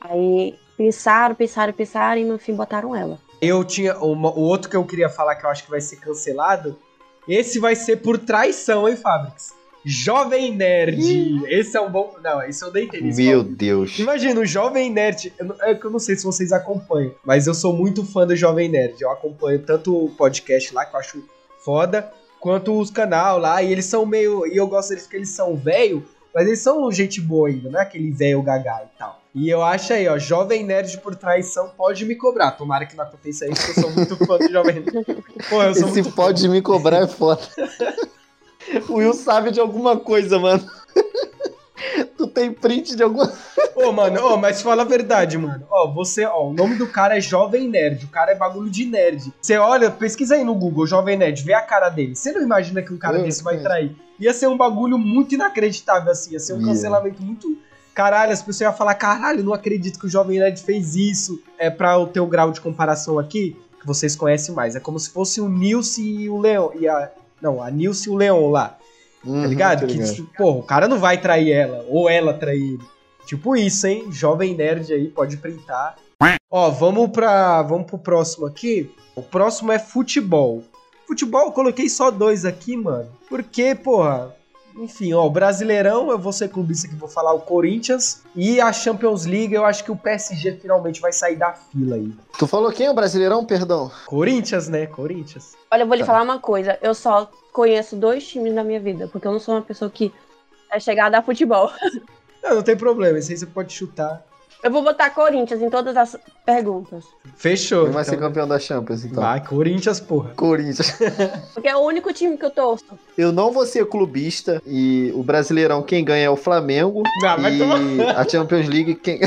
Aí pensaram, pensaram, pensaram e no fim botaram ela. Eu tinha. uma- o outro que eu queria falar que eu acho que vai ser cancelado. Esse vai ser por traição, hein, Fabrics? Jovem Nerd. Esse é um bom. Não, esse eu deitei. nesse Meu. Deus. Imagina, o Jovem Nerd. eu não- É que eu não sei se vocês acompanham, mas eu sou muito fã do Jovem Nerd. Eu acompanho tanto o podcast lá, que eu acho foda, quanto os canal lá. E eles são meio. E eu gosto deles porque eles são velho, mas eles são gente boa ainda, não é aquele velho gagá e tal. E eu acho aí, ó, Jovem Nerd por traição pode me cobrar. Tomara que não aconteça isso, porque eu sou muito fã do Jovem Nerd. Pô, eu sou Esse muito pode me cobrar é foda. (laughs) o Will sabe de alguma coisa, mano. tu tem print de alguma Ô, mano, ô, mas fala a verdade, mano. Ó, você, ó, o nome do cara é Jovem Nerd. O cara é bagulho de nerd. Você olha, pesquisa aí no Google, Jovem Nerd, vê a cara dele. Você não imagina que um cara Eu desse vai trair. Ia ser um bagulho muito inacreditável, assim. Ia ser um Ia. cancelamento muito. Caralho, as pessoas iam falar, caralho, não acredito que o Jovem Nerd fez isso. É pra o teu grau de comparação aqui, que vocês conhecem mais. É como se fosse o Nilce e o Leon. E a. Não, a Nilce e o Leon lá. Uhum, Tá ligado? Que, tipo, porra, o cara não vai trair ela, ou ela trair ele. Tipo isso, hein? Jovem nerd aí, pode printar. Ó, vamos pra. Vamos pro próximo aqui. O próximo é futebol. Futebol, eu coloquei só dois aqui, mano. Porque, porra. Enfim, ó, o Brasileirão, eu vou ser clubista que vou falar o Corinthians. E a Champions League, eu acho que o PSG finalmente vai sair da fila aí. Tu falou quem? O Brasileirão? Perdão. Corinthians, né? Corinthians. Olha, eu vou lhe Tá. falar uma coisa. Eu só conheço dois times na minha vida, porque eu não sou uma pessoa que é chegada a futebol. Não, não tem problema, isso aí você pode chutar. Eu vou botar Corinthians em todas as perguntas. Fechou. Quem vai ser então. campeão da Champions, então? Vai, Corinthians, porra. Corinthians. (laughs) Porque é o único time que eu torço. Eu não vou ser clubista e o Brasileirão quem ganha é o Flamengo. Ah, vai tomar. e a Champions League quem.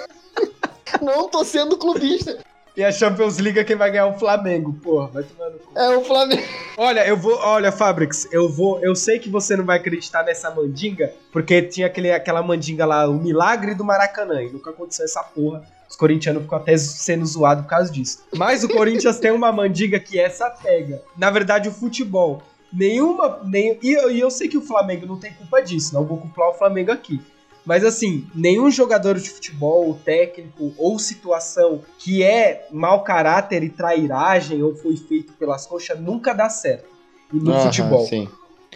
(laughs) não tô sendo clubista. E a Champions League é quem vai ganhar o Flamengo, porra. Vai tomar no cu. É o Flamengo. Olha, eu vou. Olha, Fabrics, eu vou. Eu sei que você não vai acreditar nessa mandinga, porque tinha aquele, aquela mandinga lá, o milagre do Maracanã. E nunca aconteceu essa porra. Os corintianos ficam até sendo zoados por causa disso. Mas o Corinthians (laughs) tem uma mandinga que essa pega. Na verdade, o futebol. Nenhuma. Nem, e, eu, e eu sei que o Flamengo não tem culpa disso, não vou culpar o Flamengo aqui. Mas assim, nenhum jogador de futebol, técnico ou situação que é mau caráter e trairagem ou foi feito pelas coxas nunca dá certo. E no Aham, futebol. Sim.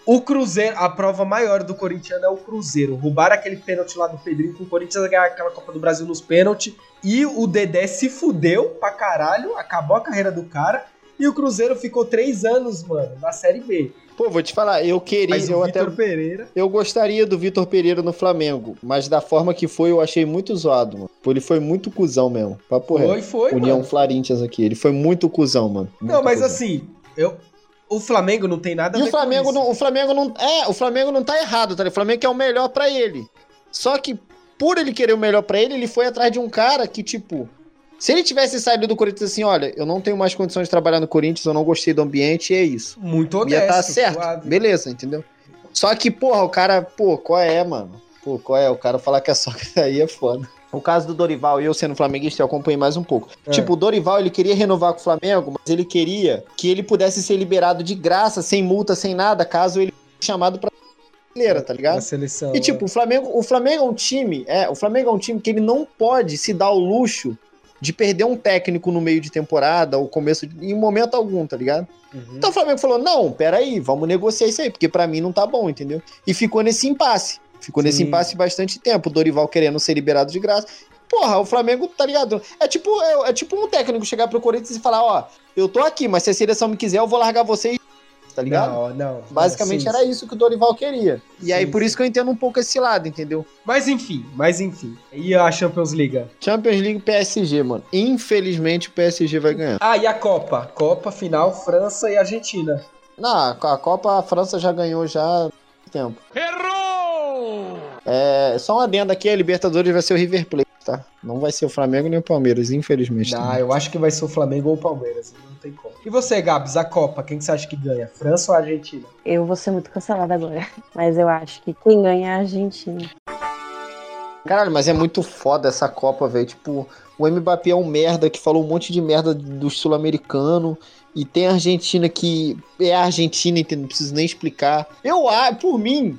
O Cruzeiro, a prova maior do corintiano é o Cruzeiro. Roubaram aquele pênalti lá do Pedrinho pro Corinthians ganhar aquela Copa do Brasil nos pênaltis. E o Dedé se fudeu pra caralho, acabou a carreira do cara. E o Cruzeiro ficou três anos, mano, na Série B. Pô, vou te falar, eu queria. Mas eu o até Vitor Pereira. Eu gostaria do Vitor Pereira no Flamengo, mas da forma que foi, eu achei muito zoado, mano. Ele foi muito cuzão mesmo. Papo reto. Foi, foi, União mano. Florentias aqui. Ele foi muito cuzão, mano. Não, Muito mas cuzão. assim, eu, o Flamengo não tem nada a E ver o Flamengo com isso. não, o Flamengo não, é, o Flamengo não tá errado, tá? ligado? O Flamengo quer o melhor pra ele. Só que por ele querer o melhor pra ele, ele foi atrás de um cara que tipo, se ele tivesse saído do Corinthians assim, olha, eu não tenho mais condições de trabalhar no Corinthians, eu não gostei do ambiente, e é isso. Muito Ia honesto. tá certo, suave. beleza, entendeu? Só que, porra, o cara, pô, qual é, mano? Pô, qual é? O cara falar que é só que (laughs) aí é foda. O caso do Dorival, eu sendo flamenguista, eu acompanhei mais um pouco. É. Tipo, o Dorival, ele queria renovar com o Flamengo, mas ele queria que ele pudesse ser liberado de graça, sem multa, sem nada, caso ele fosse chamado pra brasileira, tá ligado? Na seleção. E tipo, o Flamengo, o Flamengo é um time, é, o Flamengo é um time que ele não pode se dar o luxo de perder um técnico no meio de temporada ou começo de, em momento algum, tá ligado? Uhum. Então o Flamengo falou: "Não, peraí, vamos negociar isso aí, porque pra mim não tá bom, entendeu?" E ficou nesse impasse. Ficou nesse Sim. impasse bastante tempo, Dorival querendo ser liberado de graça. Porra, o Flamengo, tá ligado? É tipo, é, é tipo um técnico chegar pro Corinthians e falar, ó, eu tô aqui, mas se a seleção me quiser, eu vou largar vocês, tá ligado? Não, não. Basicamente sim, era isso que o Dorival queria. E Sim, aí, por isso que eu entendo um pouco esse lado, entendeu? Mas enfim, mas enfim. E a Champions League? Champions League PSG, mano. Infelizmente o PSG vai ganhar. Ah, e a Copa? Copa final, França e Argentina. Não, a Copa a França já ganhou já há tempo. Errou! É, só uma adenda aqui, a Libertadores vai ser o River Plate, tá? Não vai ser o Flamengo nem o Palmeiras, infelizmente. Ah, eu acho que vai ser o Flamengo ou o Palmeiras. Não tem como. E você, Gabs, a Copa, quem que você acha que ganha? França ou Argentina? Eu vou ser muito cancelada agora. (laughs) Mas eu acho que quem ganha é a Argentina. Caralho, mas é muito foda essa Copa, velho. Tipo, o Mbappé é um merda que falou um monte de merda do sul-americano. E tem a Argentina que é a Argentina, entendeu? Não preciso nem explicar. Eu, ah, por mim,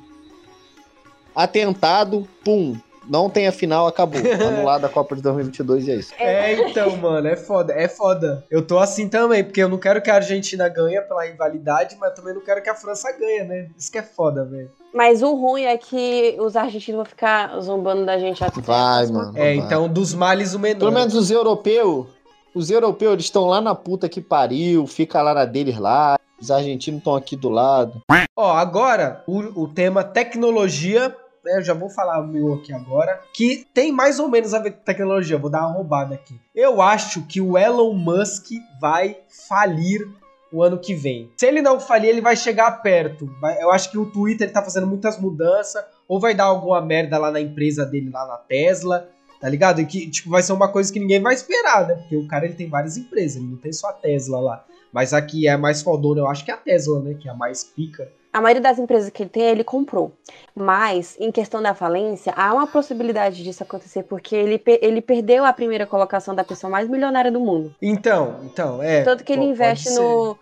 atentado, pum. Não tem a final, acabou. (laughs) Anulada a Copa de 2022 e é isso. É, então, mano, é foda, é foda. Eu tô assim também, porque eu não quero que a Argentina ganhe pela rivalidade, mas também não quero que a França ganhe, né? Isso que é foda, velho. Mas o ruim é que os argentinos vão ficar zombando da gente até. Vai, mano. É, vai. então, dos males o menor. Pelo menos os europeus, os europeus, eles estão lá na puta que pariu, fica lá na deles lá. Os argentinos estão aqui do lado. Ó, agora, o, o tema tecnologia, né? Eu já vou falar o meu aqui agora, que tem mais ou menos a ver com tecnologia. Vou dar uma roubada aqui. Eu acho que o Elon Musk vai falir o ano que vem. Se ele não falir, ele vai chegar perto. Eu acho que o Twitter ele tá fazendo muitas mudanças, ou vai dar alguma merda lá na empresa dele, lá na Tesla. Tá ligado? E que, tipo, vai ser uma coisa que ninguém vai esperar, né? Porque o cara, ele tem várias empresas, ele não tem só a Tesla lá. Mas a que é mais fodona, eu acho que é a Tesla, né? Que é a mais pica. A maioria das empresas que ele tem, ele comprou. Mas, em questão da falência, há uma possibilidade disso acontecer, porque ele, ele perdeu a primeira colocação da pessoa mais milionária do mundo. Então, então, é. Tanto que ele investe no,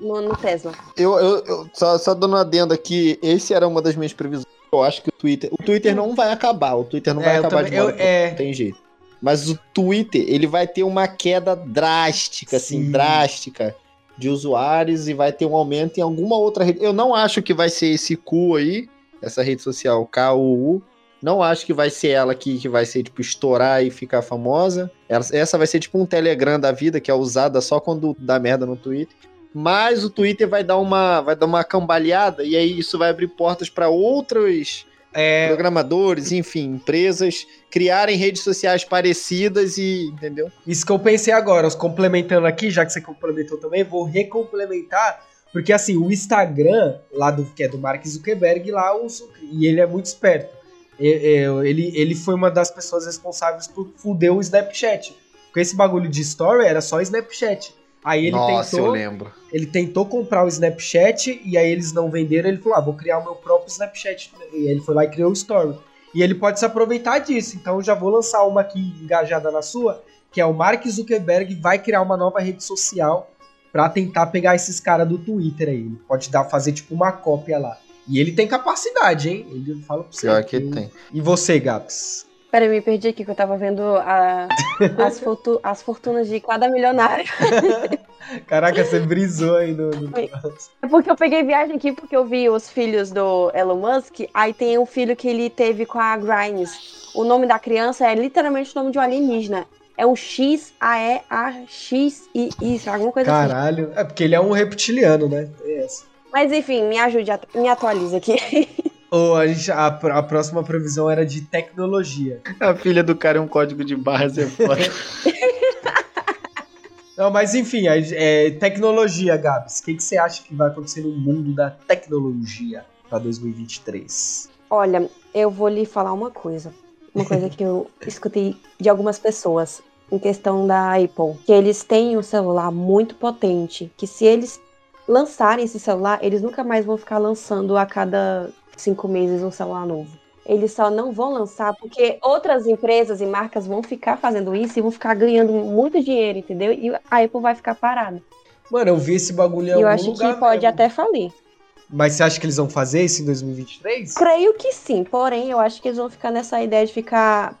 no, no Tesla. Eu, eu, eu- só, só dando uma adenda aqui, esse era uma das minhas previsões. Eu acho que o Twitter. O Twitter não vai acabar. O Twitter não É, vai acabar também- de eu- é. Não tem jeito. Mas o Twitter, ele vai ter uma queda drástica, assim, Sim. drástica de usuários e vai ter um aumento em alguma outra rede. Eu não acho que vai ser esse cu aí, essa rede social KUU. Não acho que vai ser ela que, que vai ser, tipo, estourar e ficar famosa. Ela- Essa vai ser tipo um Telegram da vida, que é usada só quando dá merda no Twitter. Mas o Twitter vai dar uma, vai dar uma cambaleada e aí isso vai abrir portas para outros É, programadores, enfim, empresas criarem redes sociais parecidas e, entendeu? isso que eu pensei agora, os complementando aqui, já que você complementou também, vou recomplementar, porque assim, o Instagram, lá do que é do Mark Zuckerberg, lá, o e ele é muito esperto. É, ele, ele foi uma das pessoas responsáveis por fuder o Snapchat. Porque esse bagulho de story era só Snapchat. Aí ele tentou. lembro. ele tentou comprar o Snapchat e aí eles não venderam. Ele falou: Ah, vou criar o meu próprio Snapchat. E aí ele foi lá e criou o Story. E ele pode se aproveitar disso. Então eu já vou lançar uma aqui engajada na sua, que é o Mark Zuckerberg vai criar uma nova rede social pra tentar pegar esses caras do Twitter aí. Ele pode dar, fazer tipo uma cópia lá. E ele tem capacidade, hein? Ele fala pra você. Pior que Eu- tem. E você, Gaps? Peraí, me perdi aqui que eu tava vendo a- (laughs) as, fortu- as fortunas de cada milionário. (laughs) Caraca, você brisou aí no. no- É porque eu peguei viagem aqui porque eu vi os filhos do Elon Musk. Aí tem um filho que ele teve com a Grimes. O nome da criança é literalmente o nome de um alienígena. É um X, A, E, A, X, I, isso, alguma coisa assim. Caralho. É porque ele é um reptiliano, né? É. Mas enfim, me ajude, me atualiza aqui. (laughs) Ou a, gente, a, a próxima previsão era de tecnologia. (laughs) A filha do cara é um código de barras, é foda. (laughs) Não, mas enfim, a- é, tecnologia, Gabs. O que, que você acha que vai acontecer no mundo da tecnologia para 2023? Olha, eu vou lhe falar uma coisa. Uma coisa que eu (laughs) escutei de algumas pessoas em questão da Apple. Que eles têm um celular muito potente. Que se eles lançarem esse celular, eles nunca mais vão ficar lançando a cada cinco meses um celular novo. Eles só não vão lançar porque outras empresas e marcas vão ficar fazendo isso e vão ficar ganhando muito dinheiro, entendeu? E a Apple vai ficar parada. Mano, eu vi esse bagulho em eu algum acho que lugar pode mesmo. até falir. Mas você acha que eles vão fazer isso em 2023? Creio que sim, porém eu acho que eles vão ficar nessa ideia de ficar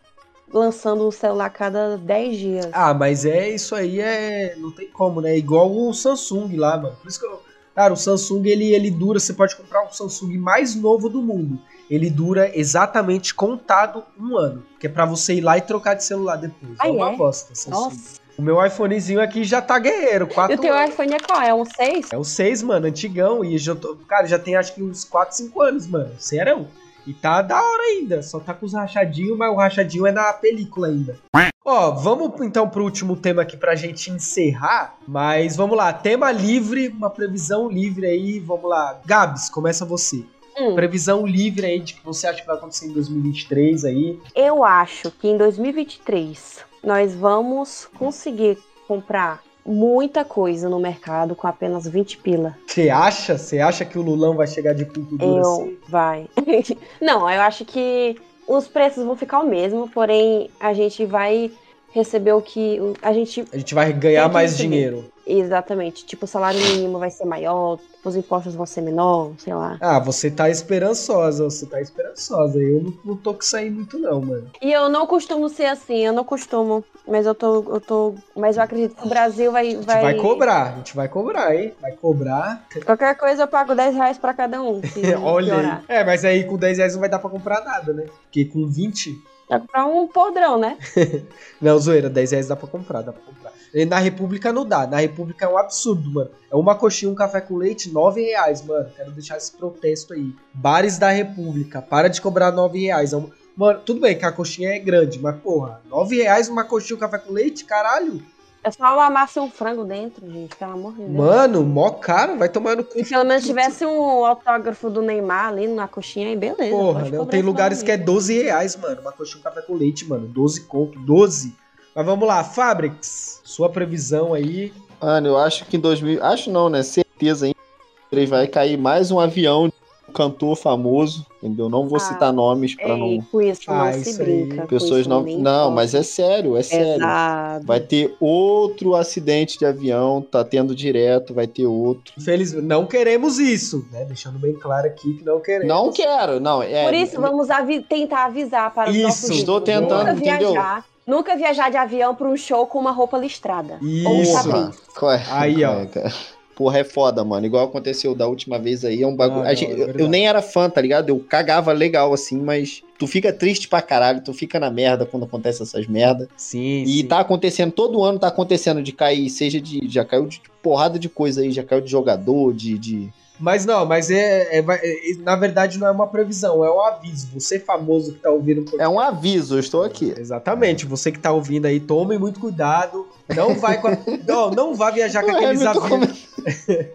lançando um celular a cada 10 dias. Ah, mas é isso aí, é. Não tem como, né? Igual o Samsung lá, mano. Por isso que eu. Cara, o Samsung ele, ele dura. Você pode comprar o Samsung mais novo do mundo. Ele dura exatamente contado um ano. Que é pra você ir lá e trocar de celular depois. Ah, é uma é? bosta, Samsung. Nossa, O meu iPhonezinho aqui já tá guerreiro. E Quatro o teu anos. iPhone é qual? É um 6? É o 6, mano, antigão. E já tô. Cara, já tem acho que uns 4, 5 anos, mano. Serão. E tá da hora ainda. Só tá com os rachadinhos, mas o rachadinho é na película ainda. Ó, vamos então pro último tema aqui pra gente encerrar. Mas vamos lá, tema livre, uma previsão livre aí. Vamos lá. Gabs, começa você. Hum, Previsão livre aí de que você acha que vai acontecer em 2023 aí. eu acho que em 2023 nós vamos conseguir comprar muita coisa no mercado com apenas 20 pila. Você acha? Você acha que o Lulão vai chegar de cultura Eu assim? vai. (laughs) Não, eu acho que os preços vão ficar o mesmo, porém a gente vai receber o que a gente A gente vai ganhar mais receber. dinheiro. Exatamente, tipo, o salário mínimo vai ser maior, os impostos vão ser menor, sei lá. Ah, você tá esperançosa, você tá esperançosa. Eu não, não tô com isso aí muito, não, mano. E eu não costumo ser assim, eu não costumo, mas eu tô eu tô, mas eu acredito que o Brasil vai A gente vai, vai cobrar, a gente vai cobrar, hein? Vai cobrar. Qualquer coisa eu pago 10 reais pra cada um. (laughs) Olha piorar. É, mas aí com 10 reais não vai dar pra comprar nada, né? Porque com 20. Vai comprar um podrão, né? (laughs) Não, zoeira, 10 reais dá pra comprar, dá pra comprar. E na República não dá. Na República é um absurdo, mano. É uma coxinha, um café com leite, 9 reais, mano. Quero deixar esse protesto aí. Bares da República, para de cobrar 9 reais. É Mano, tudo bem que a coxinha é grande, mas porra, 9 reais uma coxinha, um café com leite? Caralho. É só uma massa e um frango dentro, gente, pelo amor de Deus. Mano, mó caro, vai tomar no cu. E pelo menos tivesse um autógrafo do Neymar ali na coxinha, aí beleza. Porra, não, tem lugares que é valor. 12 reais, mano. Uma coxinha, um café com leite, mano. 12 conto, 12. Mas vamos lá, Fabrics, sua previsão aí. Mano, eu acho que em 2000. Acho não, né? Certeza 2023 vai cair mais um avião cantor famoso, entendeu? Não vou Ah, citar nomes pra Ei, não. com isso Ah, não se isso aí. brinca. com Pessoas isso não. Não, pode. mas é sério, é sério. Exato. Vai ter outro acidente de avião, tá tendo direto, vai ter outro. Infelizmente, não queremos isso, né? Deixando bem claro aqui que não queremos. Não quero, não. É, Por isso, vamos avi- tentar avisar para os Isso, nossos estou tentando, nunca entendeu? Viajar, nunca viajar de avião para um show com uma roupa listrada. Ou um Isso. Claro, Aí, ó. Porra, é foda, mano. Igual aconteceu da última vez aí, é um bagulho. Ah, gente- é eu- eu, nem era fã, tá ligado? Eu cagava legal assim, mas tu fica triste pra caralho, tu fica na merda quando acontece essas merda. Sim, E sim. tá acontecendo, todo ano tá acontecendo de cair, seja de. Já caiu de porrada de coisa aí, já caiu de jogador, de. de... Mas não, mas é, é- é- na verdade não é uma previsão, é um aviso. Você famoso que tá ouvindo... o É um aviso, eu estou aqui. Exatamente, você que tá ouvindo aí, tome muito cuidado. Não vai com a... (laughs) não, não vá viajar com Ué, aqueles aviões. (laughs)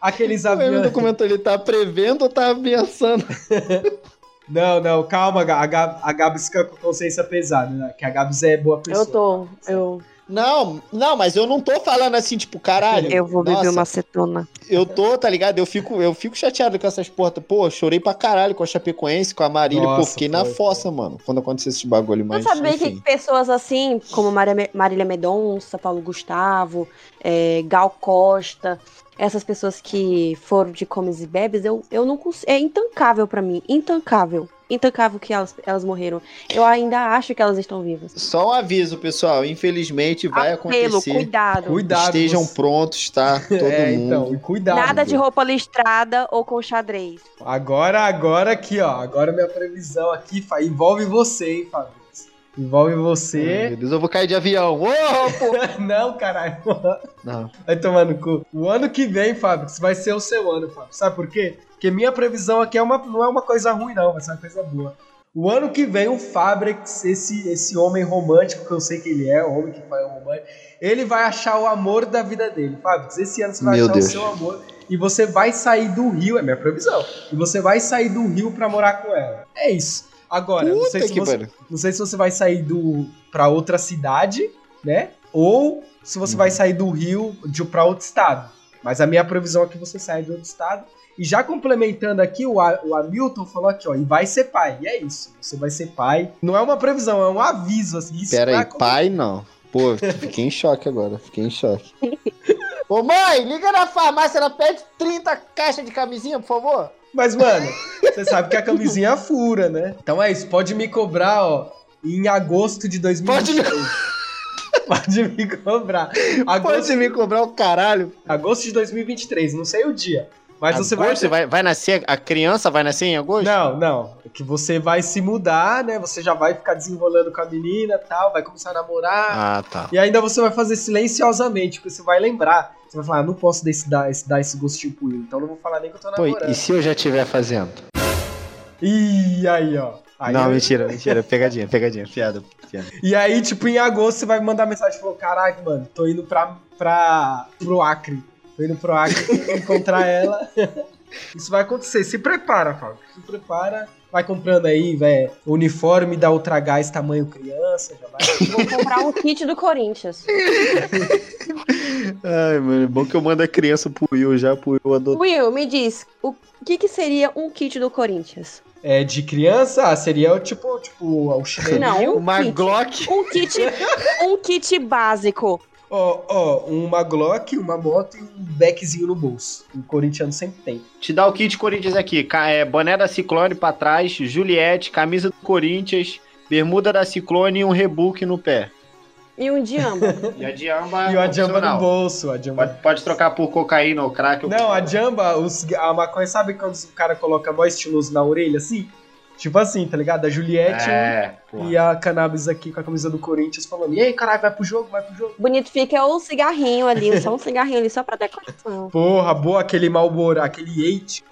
aqueles O meu aviões. documento ele tá prevendo ou tá ameaçando? (laughs) Não, não, calma, a, Gab, a Gabs fica com consciência pesada, né? Que a Gabs é boa pessoa. Eu tô. Eu, Não, não, mas eu não tô falando assim, tipo, caralho. eu vou beber nossa, uma acetona. Eu tô, tá ligado? Eu fico, eu fico chateado com essas portas. Pô, chorei pra caralho com a Chapecoense, com a Marília. Pô, Nossa, fiquei na foi, fossa, mano, quando aconteceu esse bagulho. Mas, sabe bem enfim. que pessoas assim, como Maria- Marília Medonça, Paulo Gustavo, é, Gal Costa, essas pessoas que foram de comes e bebes, eu, eu não consigo. É intancável pra mim. Intancável. Intancável que elas, elas morreram. Eu ainda acho que elas estão vivas. Só um aviso, pessoal. Infelizmente vai Apelo, acontecer. cuidado. Cuidado. Estejam você- prontos, tá? (laughs) Todo é, mundo. então, e cuidado. Nada de roupa listrada ou com xadrez. Agora, agora aqui, ó. Agora minha previsão aqui envolve você, hein, Fabrício? Envolve você. Meu Deus, eu vou cair de avião. Pô! (laughs) não, caralho. Não. Vai tomar no cu. O ano que vem, Fabrício, vai ser o seu ano, Fábio. Sabe por quê? Porque minha previsão aqui é uma, não é uma coisa ruim, não. Vai ser uma coisa boa. O ano que vem, o Fabrix, esse, esse homem romântico, que eu sei que ele é, o homem que faz o romântico, ele vai achar o amor da vida dele. Fabrix, esse ano você vai Meu achar Deus. o seu amor e você vai sair do Rio, é minha previsão. E você vai sair do Rio pra morar com ela. É isso. Agora, não sei, se você, não sei se você vai sair do para outra cidade, né? Ou se você vai sair do Rio de para outro estado. Mas a minha previsão é que você saia de outro estado. E já complementando aqui, o, o Hamilton falou aqui, ó, e vai ser pai. E é isso, você vai ser pai. Não é uma previsão, é um aviso, assim. Isso Pera aí, pai não. Pô, fiquei em choque agora. Fiquei em choque. (laughs) Ô mãe, liga na farmácia, ela pede 30 caixas de camisinha, por favor. Mas, mano, você sabe que a camisinha fura, né? Então é isso, pode me cobrar, ó, em agosto de 2023. Pode me, (laughs) Pode me cobrar. Agosto, pode me cobrar o caralho. agosto de 2023, não sei o dia. Mas você vai. Agosto, vai... vai nascer, a criança vai nascer em agosto? Não, não. É que você vai se mudar, né? Você já vai ficar desenrolando com a menina tal, vai começar a namorar. Ah, tá. E ainda você vai fazer silenciosamente, porque você vai lembrar. Você vai falar, ah, não posso dar esse, dar, esse, dar esse gostinho pro Will, então não vou falar nem que eu tô Pô, namorando. e se eu já estiver fazendo? Ih, aí, ó. Aí não, eu- mentira, mentira. (laughs) Pegadinha, pegadinha, piada. piada. E aí, tipo, em agosto você vai me mandar mensagem e falou: Caraca, mano, tô indo pra, pra, pro Acre. Tô indo pro Acre encontrar ela. (laughs) Isso vai acontecer. Se prepara, Fábio. Se prepara. Vai comprando aí, velho, uniforme da Ultra Gás tamanho criança. Já vai. (laughs) Vou comprar um kit do Corinthians. (laughs) Ai, mano, é bom que eu mando a criança pro Will já, pro Will adotar. Will, me diz, o que, que seria um kit do Corinthians? É, de criança, ah, seria o tipo, tipo, o chinelinho. Não, um Uma kit. Glock. Um kit, um kit básico. Ó, ó, uma Glock, uma moto e um beckzinho no bolso. O corintiano sempre tem. Te dá o kit Corinthians aqui. é, boné da Ciclone pra trás, Juliette, camisa do Corinthians, bermuda da Ciclone e um rebook no pé. E um diamba. (laughs) E a Diamba e o Adjamba no bolso. A Jamba... Pode, pode trocar por cocaína ou crack. ou Não, a qualquer Jamba, os, a maconha, sabe quando o cara coloca mó estiloso na orelha, assim? Tipo assim, tá ligado? A Juliette É, e a Cannabis aqui com a camisa do Corinthians falando, e aí, caralho, vai pro jogo, vai pro jogo. Bonito fica o cigarrinho ali, só um cigarrinho ali, só pra decoração. Porra, boa, aquele Malboro, aquele Eight.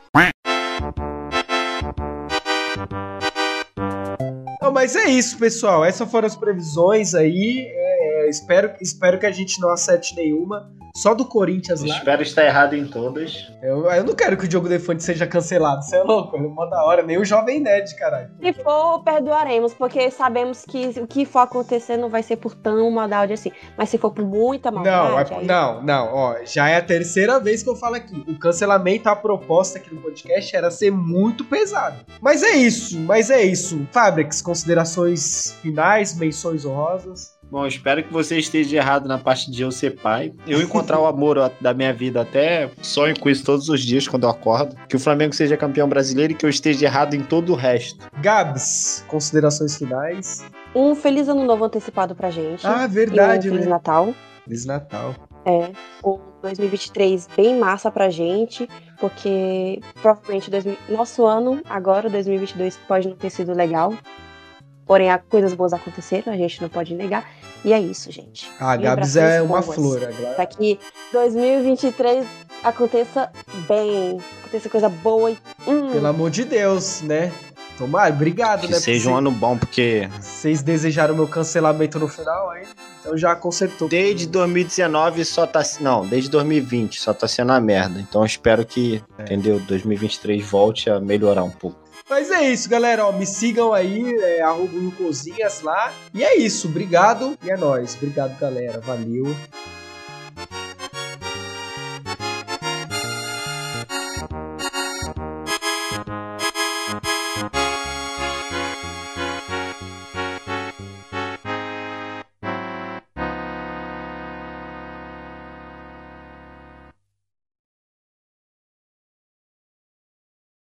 Não, mas é isso, pessoal. Essas foram as previsões aí. É, espero, espero que a gente não acerte nenhuma. Só do Corinthians lá. Espero estar errado em todas. Eu, eu não quero que o Diogo Defante seja cancelado. Você é louco? É mó da hora. Nem o Jovem Nerd, caralho. Se for, perdoaremos, porque sabemos que o que for acontecer não vai ser por tão maldade assim. Mas se for por muita Não, maldade. é- aí- não, não, ó, já é a terceira vez que eu falo aqui. O cancelamento, a proposta aqui no podcast era ser muito pesado. Mas é isso, mas é isso. Fabrics, considerações finais, menções honrosas. Bom, espero que você esteja errado na parte de eu ser pai. Eu encontrar o amor da minha vida até sonho com isso todos os dias quando eu acordo. Que o Flamengo seja campeão brasileiro e que eu esteja errado em todo o resto. Gabs, considerações finais. Um feliz ano novo antecipado pra gente. Ah, e um verdade, Feliz né? Natal. Feliz Natal. É, um 2023 bem massa pra gente, porque provavelmente 2000 nosso ano, agora, 2022, pode não ter sido legal. Porém, há coisas boas aconteceram, a gente não pode negar. E é isso, gente. A Gabs é uma boas. flor. agora. Pra que 2023 aconteça bem, aconteça coisa boa e. Hum, Pelo amor de Deus, né? Tomara, obrigado, Que né? seja um ano bom, porque Vocês desejaram meu cancelamento no final, aí então já consertou. desde 2019 só tá. Não, desde 2020 só tá sendo uma merda. Então eu espero que, entendeu? 2023 volte a melhorar um pouco. Mas é isso, galera. Ó, me sigam aí, é, arroba Cozinhas lá. E é isso, obrigado. E é nóis. Obrigado, galera. Valeu.